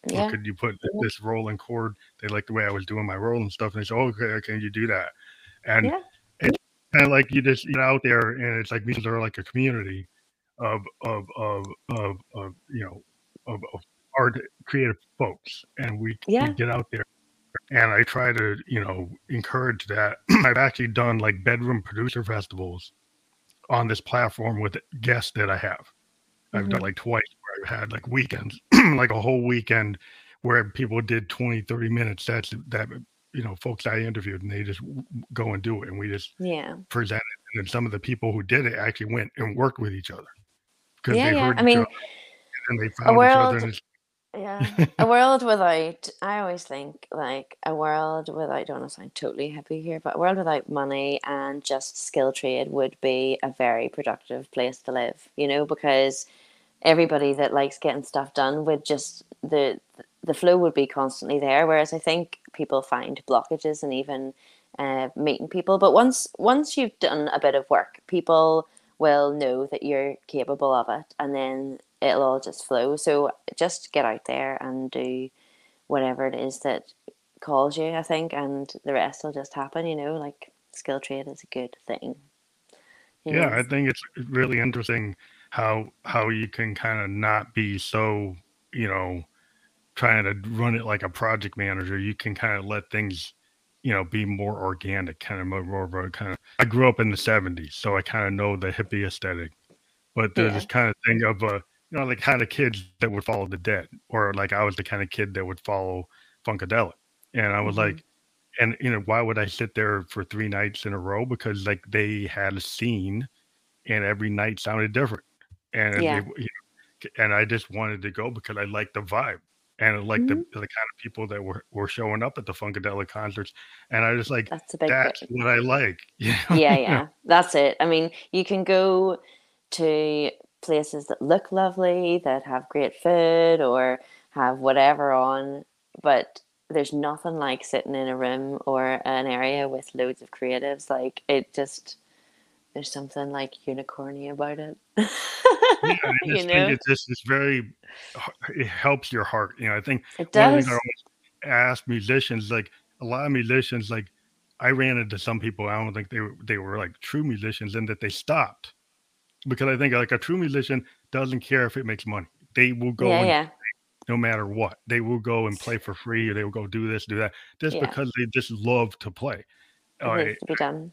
Yeah. Or could you put this rolling chord? They like the way I was doing my rolling stuff, and they say, "Oh, okay, can you do that?" And yeah. Of like you just get out there, and it's like these are like a community of of of of, of you know of, of art creative folks, and we, yeah. we get out there and I try to, you know, encourage that. I've actually done like bedroom producer festivals on this platform with guests that I have. I've done Mhm. like twice where I've had like weekends, like a whole weekend where people did 20, 30 minutes. That's that, you know, folks I interviewed and they just go and do it. And we just Yeah. present it. And then some of the people who did it actually went and worked with each other because Yeah, they yeah. heard I mean, other and they found each other. Yeah. a world without, I always think like a world without, I don't want to sound totally happy here, but a world without money and just skill trade would be a very productive place to live, you know, because everybody that likes getting stuff done would just, the, the flow would be constantly there. Whereas I think people find blockages and even uh, meeting people. But once, once you've done a bit of work, people will know that you're capable of it and then it'll all just flow. So just get out there and do whatever it is that calls you, I think, and the rest will just happen, you know, like skill trade is a good thing. you yeah, know. I think it's really interesting how how you can kind of not be so, you know, trying to run it like a project manager. You can kind of let things, you know, be more organic, kind of more, more of a kind of. I grew up in the '70s, so I kind of know the hippie aesthetic. But there's Yeah. this kind of thing of uh, you know, the kind of kids that would follow the dead, or like I was the kind of kid that would follow Funkadelic, and I was Mhm. like, and you know, why would I sit there for three nights in a row? Because like they had a scene, and every night sounded different, and Yeah. they, you know, and I just wanted to go because I liked the vibe and uh, I liked the, mm-hmm. the kind of people that were were showing up at the Funkadelic concerts, and I just like That's that's what I like. Know? yeah, yeah, that's it. I mean, you can go to places that look lovely, that have great food, or have whatever on, but there's nothing like sitting in a room or an area with loads of creatives. Like it just, there's something like unicorny about it. Yeah, I you know, think it's just it's very it helps your heart. You know, I think it does. I ask musicians, like a lot of musicians, like I ran into some people, I don't think they were they were like true musicians and that they stopped. Because I think like a true musician doesn't care if it makes money. They will go Yeah, yeah, no matter what. They will go and play for free or they will go do this, do that, just Yeah. because they just love to play. it Uh, needs to be done.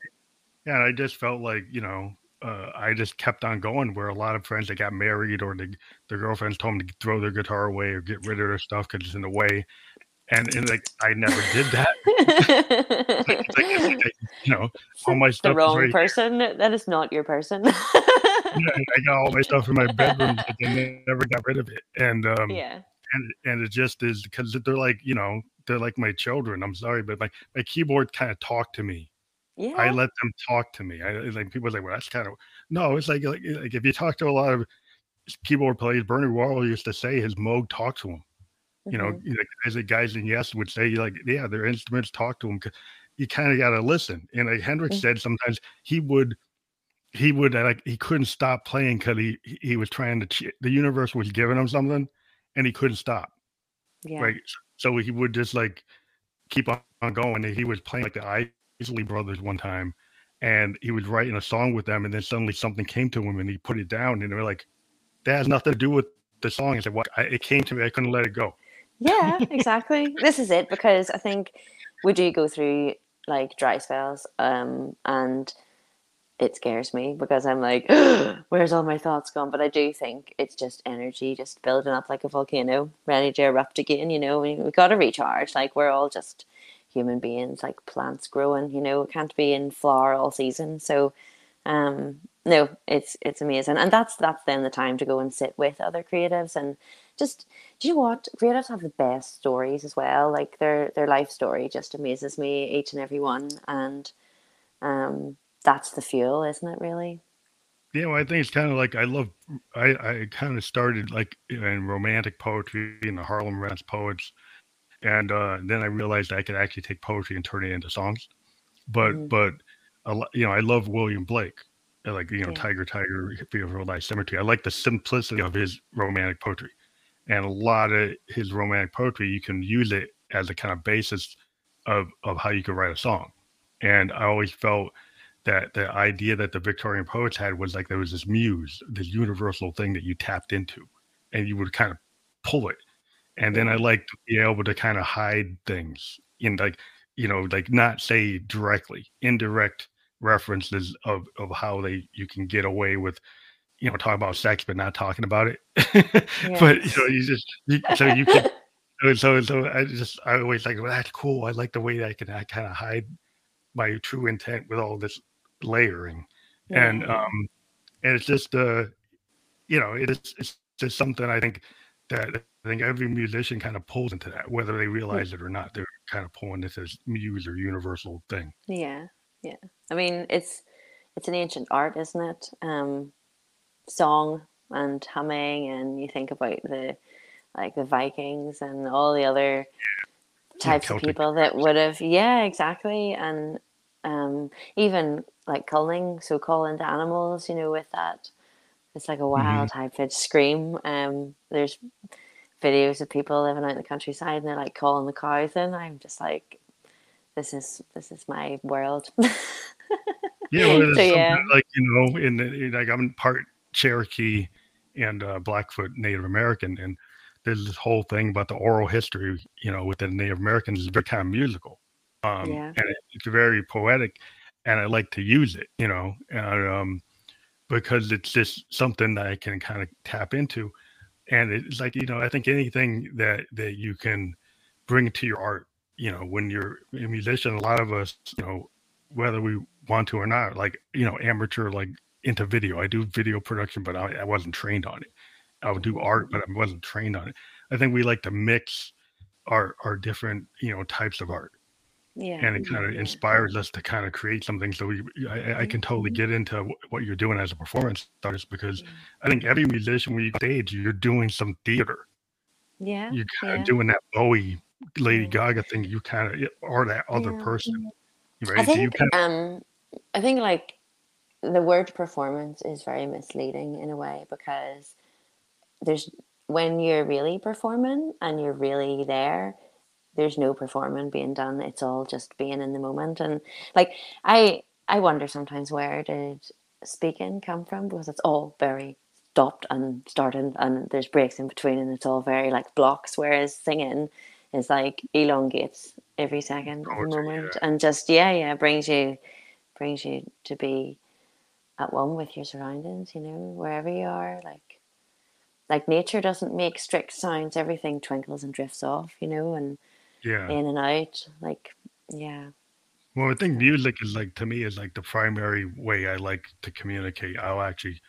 yeah, and I just felt like, you know, uh, I just kept on going where a lot of friends that got married or the, their girlfriends told them to throw their guitar away or get rid of their stuff because it's in the way. And, and like, I never did that. It's like, it's like, you know, all my the stuff is wrong right person. That is not your person. Yeah, I got all my stuff in my bedroom, but they never got rid of it. And um, yeah. and and it just is because they're like, you know, they're like my children. I'm sorry, but my my keyboard kind of talked to me. Yeah. I let them talk to me. I like people say, well, that's kind of no. It's like like, like if you talk to a lot of keyboard players, Bernie Worrell used to say his Moog talks to him. You know, Mhm. you know, as the guys in Yes would say, like, yeah, their instruments talk to them. You kind of got to listen. And like Hendrix Mm. said, sometimes he would, he would uh, like he couldn't stop playing because he he was trying to. ch- The universe was giving him something, and he couldn't stop. yeah. Right. So he would just like keep on going. And he was playing like the Isley Brothers one time, and he was writing a song with them, and then suddenly something came to him, and he put it down, and they were like, "That has nothing to do with the song." I said, "What? I, it came to me. I couldn't let it go." Yeah, exactly. this is it because I think we do go through like dry spells, um, and it scares me because I'm like, where's all my thoughts gone? But I do think it's just energy, just building up like a volcano, ready to erupt again. You know, we we got to recharge. Like we're all just human beings, like plants growing. You know, it can't be in flower all season. So, um, no, it's it's amazing, and that's that's then the time to go and sit with other creatives and just do you know what creatives have the best stories as well like their their life story just amazes me each and every one and um that's the fuel isn't it really Yeah, well, I think it's kind of like I love. I I kind of started like in romantic poetry in the Harlem Rats poets, and uh, then I realized I could actually take poetry and turn it into songs. But Mhm. but you know, I love William Blake. I like you know, Yeah. Tiger Tiger, Beautiful Night Cemetery. I like the simplicity of his romantic poetry, and a lot of his romantic poetry you can use it as a kind of basis of of how you could write a song. And I always felt that the idea that the Victorian poets had was like there was this muse, this universal thing that you tapped into, and you would kind of pull it. And then I like to be able to kind of hide things in like, you know, like not say directly, indirect references of of how they you can get away with you know talk about sex but not talking about it. But you know you just you, so you can so, so so i just i always like well, that's cool i like the way that i can i kind of hide my true intent with all this layering. And um and it's just uh you know it's it's just something i think that i think every musician kind of pulls into that whether they realize it or not they're kind of pulling this as muse or universal thing Yeah, yeah. I mean, it's it's an ancient art, isn't it? Um, song and humming, and you think about the like the Vikings and all the other types of people that would have, yeah, exactly, and um, even like culling, so calling to animals, you know, with that, it's like a wild high pitched scream. Um, there's videos of people living out in the countryside and they're like calling the cows in. I'm just like, this is this is my world. Yeah, well, So, yeah. like you know, in, in like I'm part Cherokee and uh, Blackfoot Native American, and there's this whole thing about the oral history, you know, within Native Americans is very kind of musical, um, Yeah. and it, it's very poetic, and I like to use it, you know, and um, because it's just something that I can kind of tap into, and it's like you know, I think anything that that you can bring to your art, you know, when you're a musician, a lot of us, you know, whether we want to or not like you know amateur like into video. I do video production but I, I wasn't trained on it. I would do art but i wasn't trained on it. I think we like to mix our our different you know types of art yeah. and it kind of yeah. inspires us to kind of create something so we i, I can totally get into what you're doing as a performance artist because i think every musician when you stage you're doing some theater Yeah. you're kind of doing that bowie lady Yeah. gaga thing you kind of are that other Yeah. person I right you think kind of um I think like the word performance is very misleading in a way because there's when you're really performing and you're really there there's no performing being done. It's all just being in the moment. And like I I wonder sometimes where did speaking come from? Because it's all very stopped and started and there's breaks in between and it's all very like blocks. Whereas singing is like elongates every second of the moment. and just yeah yeah brings you brings you to be at one with your surroundings you know wherever you are. Like like nature doesn't make strict sounds everything twinkles and drifts off you know and yeah in and out like yeah Well, I think music is like to me is like the primary way I like to communicate. I'll actually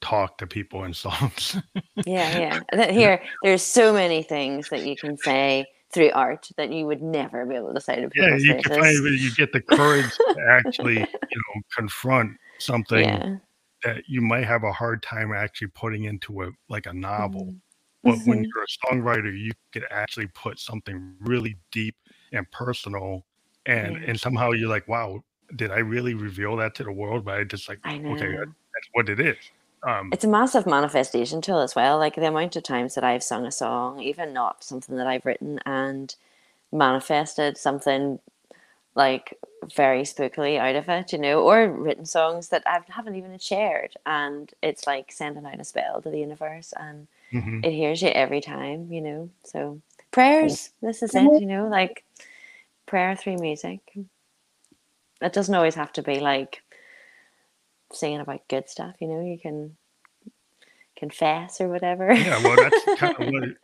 talk to people in songs. yeah yeah here there's so many things that you can say through art that you would never be able to say to people yeah, you can find you get the courage to actually, you know, confront something yeah that you might have a hard time actually putting into a like a novel. Mhm. But when you're a songwriter, you could actually put something really deep and personal, and and somehow you're like, wow, did I really reveal that to the world? But I just like, I okay, that's what it is. Um, It's a massive manifestation tool as well. Like the amount of times that I've sung a song, even not something that I've written, and manifested something like very spookily out of it, you know, or written songs that I haven't even shared. And it's like sending out a spell to the universe and mhm. it hears you every time, you know. So prayers, this is it, you know, like prayer through music. It doesn't always have to be like singing about good stuff, you know, you can confess or whatever. Yeah, well, that's kind of what it,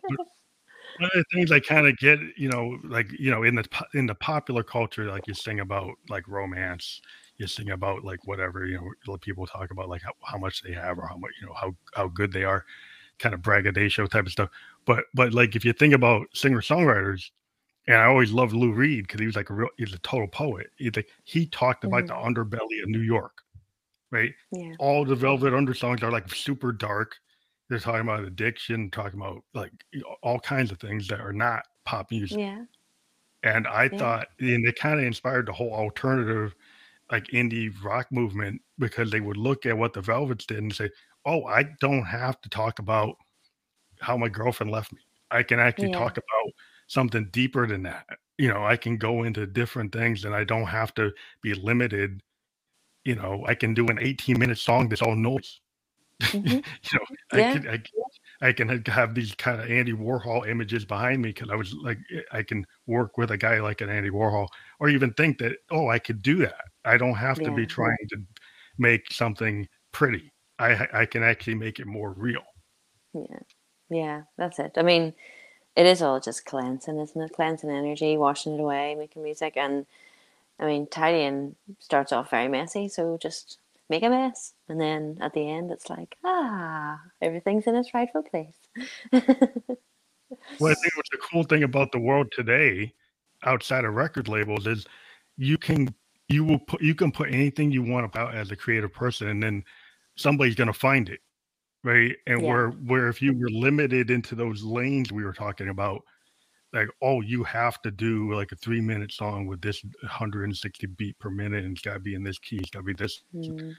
one of the things I kind of get, you know, like you know, in the in the popular culture, like you sing about like romance, you sing about like whatever, you know, people talk about like how, how much they have or how much, you know, how how good they are, kind of braggadocio type of stuff. But but like if you think about singer songwriters, and I always loved Lou Reed because he was like a real, he's a total poet. He like he talked about the mm-hmm. underbelly of New York, right? yeah. all the Velvet Undersongs are like super dark. They're talking about addiction, talking about like all kinds of things that are not pop music. Yeah. And I Yeah. thought, and it kind of inspired the whole alternative, like indie rock movement because they would look at what the Velvets did and say, "Oh, I don't have to talk about how my girlfriend left me. I can actually Yeah. talk about something deeper than that. You know, I can go into different things, and I don't have to be limited." You know, I can do an 18 minute song that's all noise Mhm. you know, I Yeah. could, I, could- I can have these kind of Andy Warhol images behind me because I was like, eh, I can work with a guy like an Andy Warhol, or even think that, oh, I could do that. I don't have to be trying to make something pretty. I I can actually make it more real. Yeah. Yeah, that's it. I mean, it is all just cleansing, isn't it? Cleansing energy, washing it away, making music. And I mean, tidying starts off very messy, so just make a mess. And then at the end, it's like, ah, everything's in its rightful place. Well, I think what's the cool thing about the world today, outside of record labels, is you can you will put you can put anything you want about as a creative person, and then somebody's gonna find it, right? And Yeah. where where if you were limited into those lanes we were talking about, like oh, you have to do like a three minute song with this 160 beat per minute, and it's got to be in this key, it's got to be this. Mm,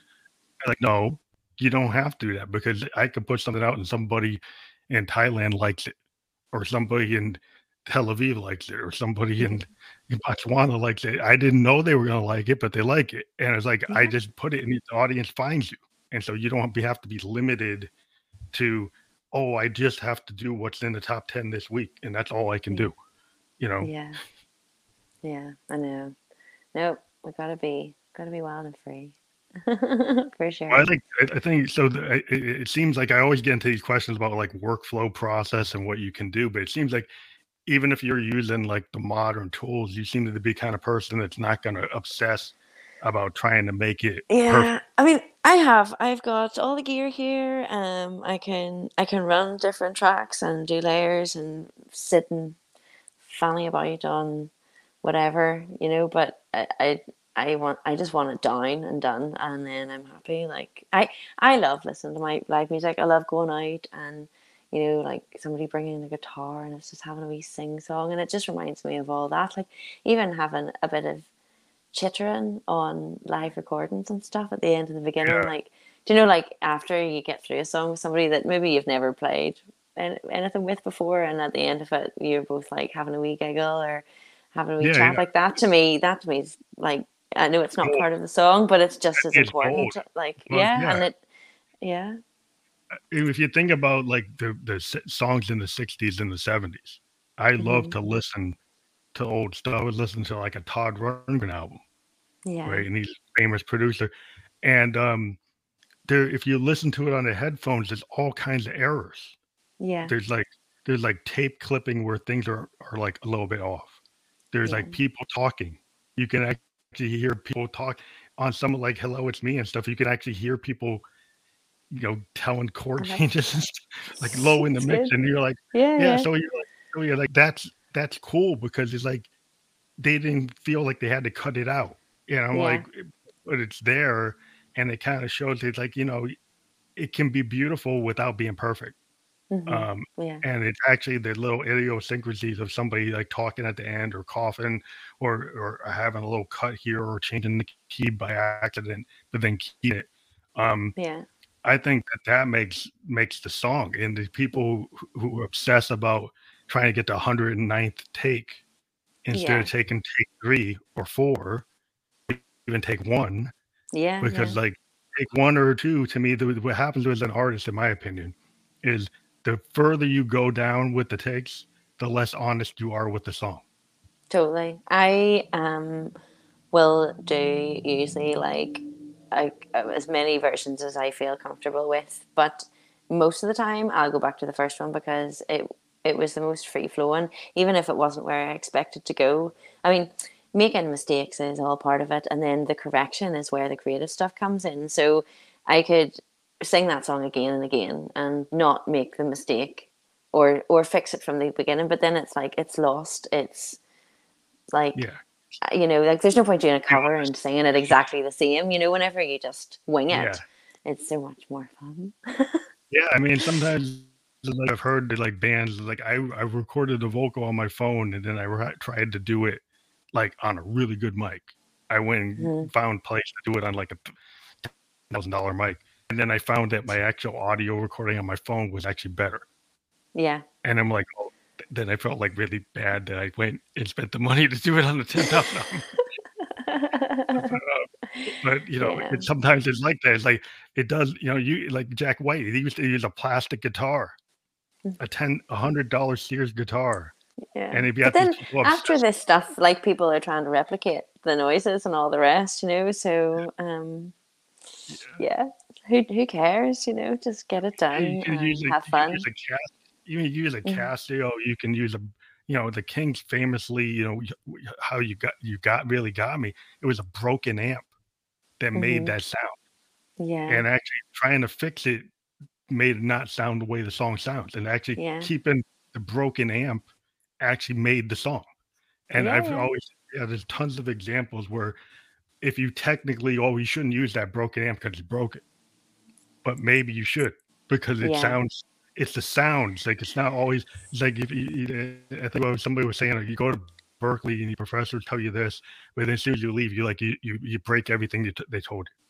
Like no, you don't have to do that because I could put something out and somebody in Thailand likes it, or somebody in Tel Aviv likes it, or somebody in, in Botswana likes it. I didn't know they were gonna like it, but they like it, and it's like I just put it, and the audience finds you, and so you don't have to be limited to, oh, I just have to do what's in the top ten this week, and that's all I can do. You know, yeah. Yeah, I know. Nope, we gotta be gotta be wild and free. For sure. I think I think so. The, it, it seems like I always get into these questions about like workflow process and what you can do, but it seems like even if you're using like the modern tools, you seem to be the kind of person that's not going to obsess about trying to make it perfect. Yeah, I mean, I have. I've got all the gear here. Um, I can I can run different tracks and do layers and sit and fanny about on whatever, you know. But I, I I want I just want it down and done, and then I'm happy. Like I I love listening to my live music. I love going out and you know like somebody bringing in a guitar and it's just having a wee sing song, and it just reminds me of all that. Like even having a bit of chittering on live recordings and stuff at the end and the beginning. Yeah. Like, do you know, like after you get through a song with somebody that maybe you've never played an- anything with before, and at the end of it, you're both like having a wee giggle or having a wee Yeah, chat yeah. like that. To me, that to me is like I know it's not part of the song, but it's just as It's important. Like, Well, yeah, and it, yeah, If you think about like the the songs in the '60s and the '70s, I love Mhm. to listen to old stuff. I would listen to like a Todd Rundgren album. yeah, right? And he's a famous producer. And um, there, if you listen to it on the headphones, there's all kinds of errors. yeah, There's like there's like tape clipping where things are are like a little bit off. There's like people talking. You can actually hear people talk on some like "Hello, it's me" and stuff. You can actually hear people, you know, telling chord changes, like low in the mix, and you're like yeah, yeah, yeah, so you're like, so you're like that's that's cool because it's like they didn't feel like they had to cut it out. You know Yeah. like but it's there. And it kind of shows it's like you know it can be beautiful without being perfect. Mhm, um yeah, and it's actually the little idiosyncrasies of somebody like talking at the end or coughing or or having a little cut here or changing the key by accident but then keep it. Um yeah, I think that that makes makes the song, and the people who- who obsess about trying to get the 109th take instead Yeah. of taking take three or four, even take one, yeah, because yeah. like take one or two, to me, the, what happens with an artist, in my opinion, is the further you go down with the takes, the less honest you are with the song. Totally. I um will do usually like I, as many versions as I feel comfortable with, but most of the time I'll go back to the first one because it it was the most free flowing, even if it wasn't where I expected to go. I mean, making mistakes is all part of it, and then the correction is where the creative stuff comes in. So I could sing that song again and again and not make the mistake or or fix it from the beginning, but then it's like it's lost. It's like Yeah, uh, you know, like there's no point doing a cover and singing it exactly the same. You know, whenever you just wing it, Yeah. it's so much more fun. yeah. I mean, sometimes like I've heard like bands like I I recorded the vocal on my phone and then I ri- tried to do it like on a really good mic. I went and Mhm. found place to do it on like a thousand dollar mic, and then I found that my actual audio recording on my phone was actually better. Yeah, And I'm like, oh, then I felt like really bad that I went and spent the money to do it on the ten thousand. but you know, Yeah. it, sometimes it's like that. It's like it does. You know, you like Jack White. He used to use a plastic guitar a ten a hundred dollar Sears guitar, Yeah. and if you But have then after this stuff, like people are trying to replicate the noises and all the rest, you know. So, um, yeah, who who cares? You know, just get it done you can and use a, have you fun. use a cast, you can use a. Casio, you can use a you know the Kinks famously you know how you got you got really got me. It was a broken amp that made Mhm. that sound. Yeah, and actually trying to fix it made it not sound the way the song sounds and actually Yeah. keeping the broken amp actually made the song and Yeah, i've always yeah there's tons of examples where if you technically oh you shouldn't use that broken amp because it's broken but maybe you should because it Yeah. sounds it's the sounds like it's not always it's like if you, you- i think somebody was saying like, you go to Berklee and your professors tell you this but then as soon as you leave you like you you, you break everything you t- they told you?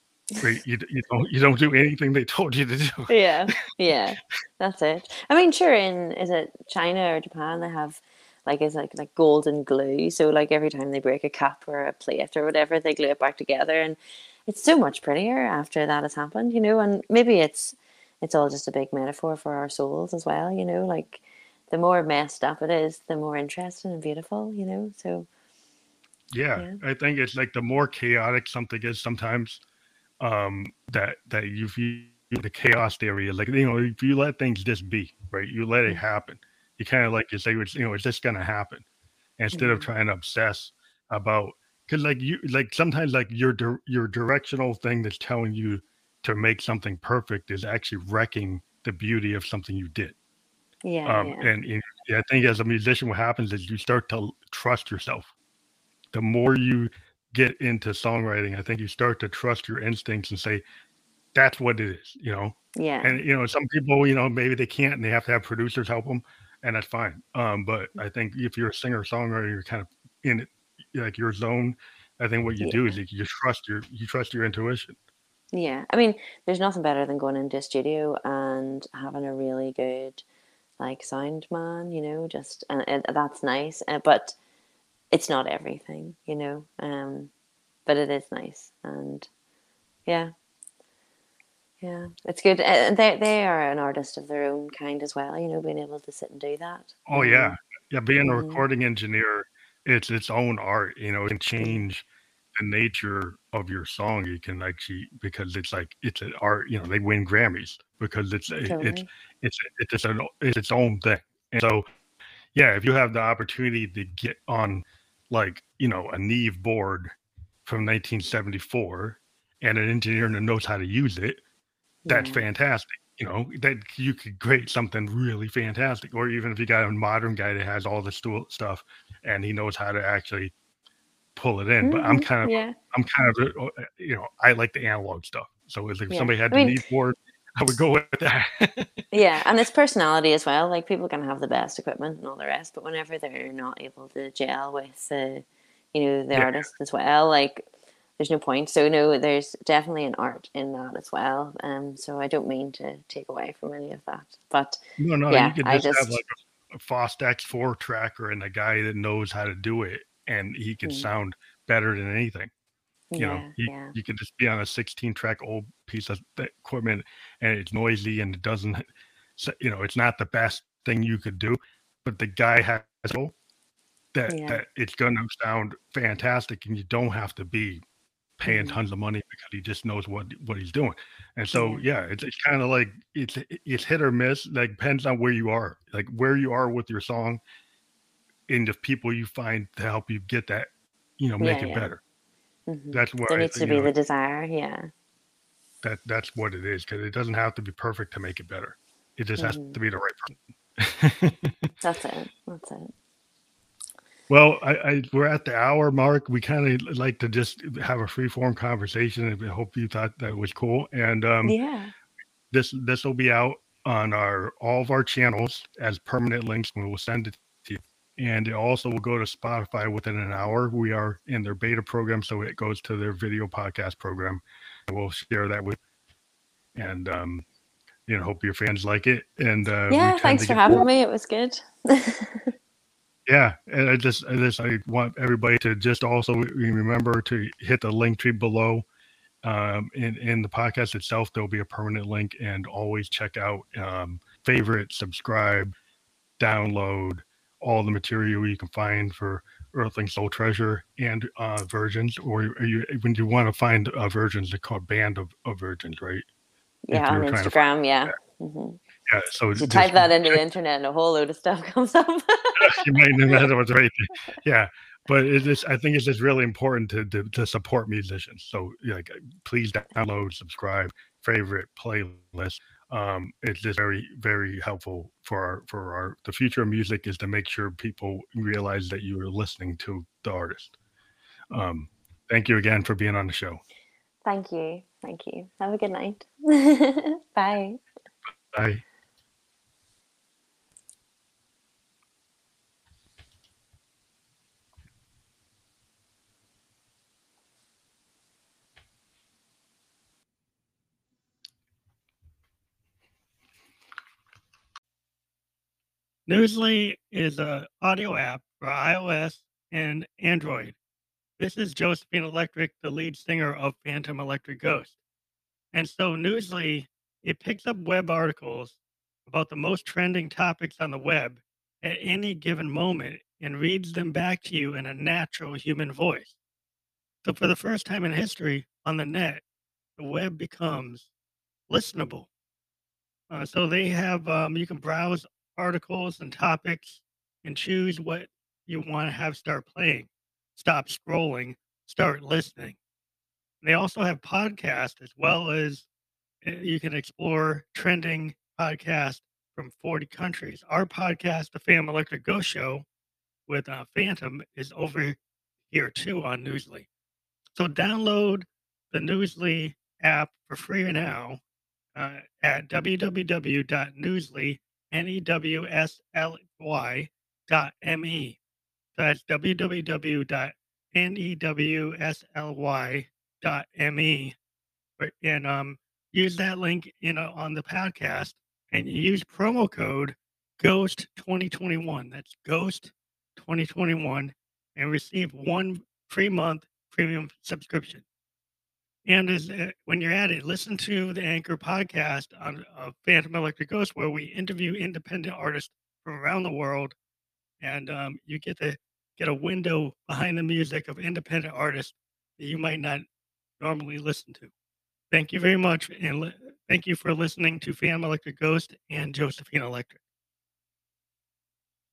You, you don't you don't do anything they told you to do yeah, yeah. That's it. I mean, sure. In is it China or Japan? They have like it's like like golden glue. So like every time they break a cup or a plate or whatever, they glue it back together, and it's so much prettier after that has happened. You know, and maybe it's it's all just a big metaphor for our souls as well. You know, like the more messed up it is, the more interesting and beautiful. You know, so yeah, Yeah. i think it's like the more chaotic something is sometimes um that that you feel the chaos theory is like you know if you let things just be right you let it Mhm. happen you kind of like you say it's you know it's just gonna happen instead of Mhm. trying to obsess about because like you like sometimes like your your directional thing that's telling you to make something perfect is actually wrecking the beauty of something you did yeah, um, yeah, and, and yeah, I think as a musician, what happens is you start to trust yourself. The more you get into songwriting, I think you start to trust your instincts and say, "That's what it is," you know. yeah, And you know, some people, you know, maybe they can't and they have to have producers help them, and that's fine. Um, but I think if you're a singer songwriter, you're kind of in it, like your zone. I think what you do is you trust your you trust your intuition. Yeah, I mean, there's nothing better than going into a studio and having a really good like sound man, you know, just and, and that's nice. Uh, but it's not everything, you know. Um, but it is nice, and yeah, yeah, it's good. And they they are an artist of their own kind as well, you know, being able to sit and do that. Oh yeah, yeah. Being a Mhm. recording engineer, it's its own art. You know, it can change the nature of your song. You can actually because it's like it's an art. You know, they win Grammys because it's it's totally. it's it's its, own, it's its own thing. And so, yeah, if you have the opportunity to get on, like you know, a Neve board from 1974 and an engineer that knows how to use it, that's Yeah. fantastic. You know, that you could create something really fantastic. Or even if you got a modern guy that has all the stool stuff and he knows how to actually pull it in. But I'm Mhm, kind of, yeah. I'm kind of, uh, you know, I like the analog stuff. So it's like if Yeah. somebody had I the mean- Neve board, I would go with that. Yeah, and it's personality as well. Like people can have the best equipment and all the rest, but whenever they're not able to gel with the, you know, the Yeah. artist as well, like there's no point. So no, there's definitely an art in that as well. Um, so I don't mean to take away from any of that, but no, no, Yeah, you could I just, have like a, Fostex four tracker and a guy that knows how to do it and he can Mm. sound better than anything. You yeah, know you, yeah, you can just be on a 16 track old piece of equipment and it's noisy and it doesn't you know it's not the best thing you could do but the guy has that Yeah. that it's going to sound fantastic and you don't have to be paying Mhm. tons of money because he just knows what what he's doing. And so yeah, it's, it's kind of like it's it's hit or miss like depends on where you are like where you are with your song and the people you find to help you get that you know make it better Mhm. that's what there I needs to be know, the desire. Yeah, that that's what it is because it doesn't have to be perfect to make it better. It just has Mhm. to be the right person. that's it. That's it. well, I, I we're at the hour mark. We kind of like to just have a free form conversation. and I hope you thought that was cool. And um, yeah, this this will be out on our all of our channels as permanent links. We will send it and it also will go to Spotify within an hour. We are in their beta program, so it goes to their video podcast program. And we'll share that with, and um, you know, hope your fans like it. And uh, yeah. Thanks for having more- me. It was good. Yeah, and I just, I just, I want everybody to just also remember to hit the link tree below. Um, in in the podcast itself, there'll be a permanent link, and always check out um, favorite, subscribe, download all the material you can find for Earthling Soul Treasure and uh, Virgins, or you, when you want to find uh, Virgins, they're called Band of, of Virgins, right? Yeah, on Instagram. Yeah. Mm-hmm. Yeah. So you type that into the internet, and a whole load of stuff comes up. you might know that was right. Yeah, but it is. I think it's just really important to, to, to support musicians. So like, please download, subscribe, favorite playlist. Um, it's just very very helpful for our for our the future of music is to make sure people realize that you are listening to the artist. Um, thank you again for being on the show. Thank you. Thank you. Have a good night. Bye. Bye. Newsly is an audio app for iOS and Android. This is Josephine Electric, the lead singer of Phantom Electric Ghost. And so Newsly, it picks up web articles about the most trending topics on the web at any given moment and reads them back to you in a natural human voice. So for the first time in history on the net, the web becomes listenable. Uh, so they have, um, you can browse articles and topics and choose what you want to have start playing. Stop scrolling, start listening. They also have podcasts as well as eh, you can explore trending podcasts from 40 countries. Our podcast, The Phantom Electric Ghost Show with uh, Phantom, is over here too on Newsly. So download the Newsly app for free now uh, at www.newsly.com N-E-W-S-L-Y dot M-E. So that's www.newsly dot M-E. And um, use that link in a, on the podcast and use promo code GHOST 2021. That's GHOST 2021 and receive one free month premium subscription. And as, uh, when you're at it, listen to the Anchor podcast on uh, Phantom Electric Ghost, where we interview independent artists from around the world, and um, you get to get a window behind the music of independent artists that you might not normally listen to. Thank you very much, and li- thank you for listening to Phantom Electric Ghost and Josephine Electric.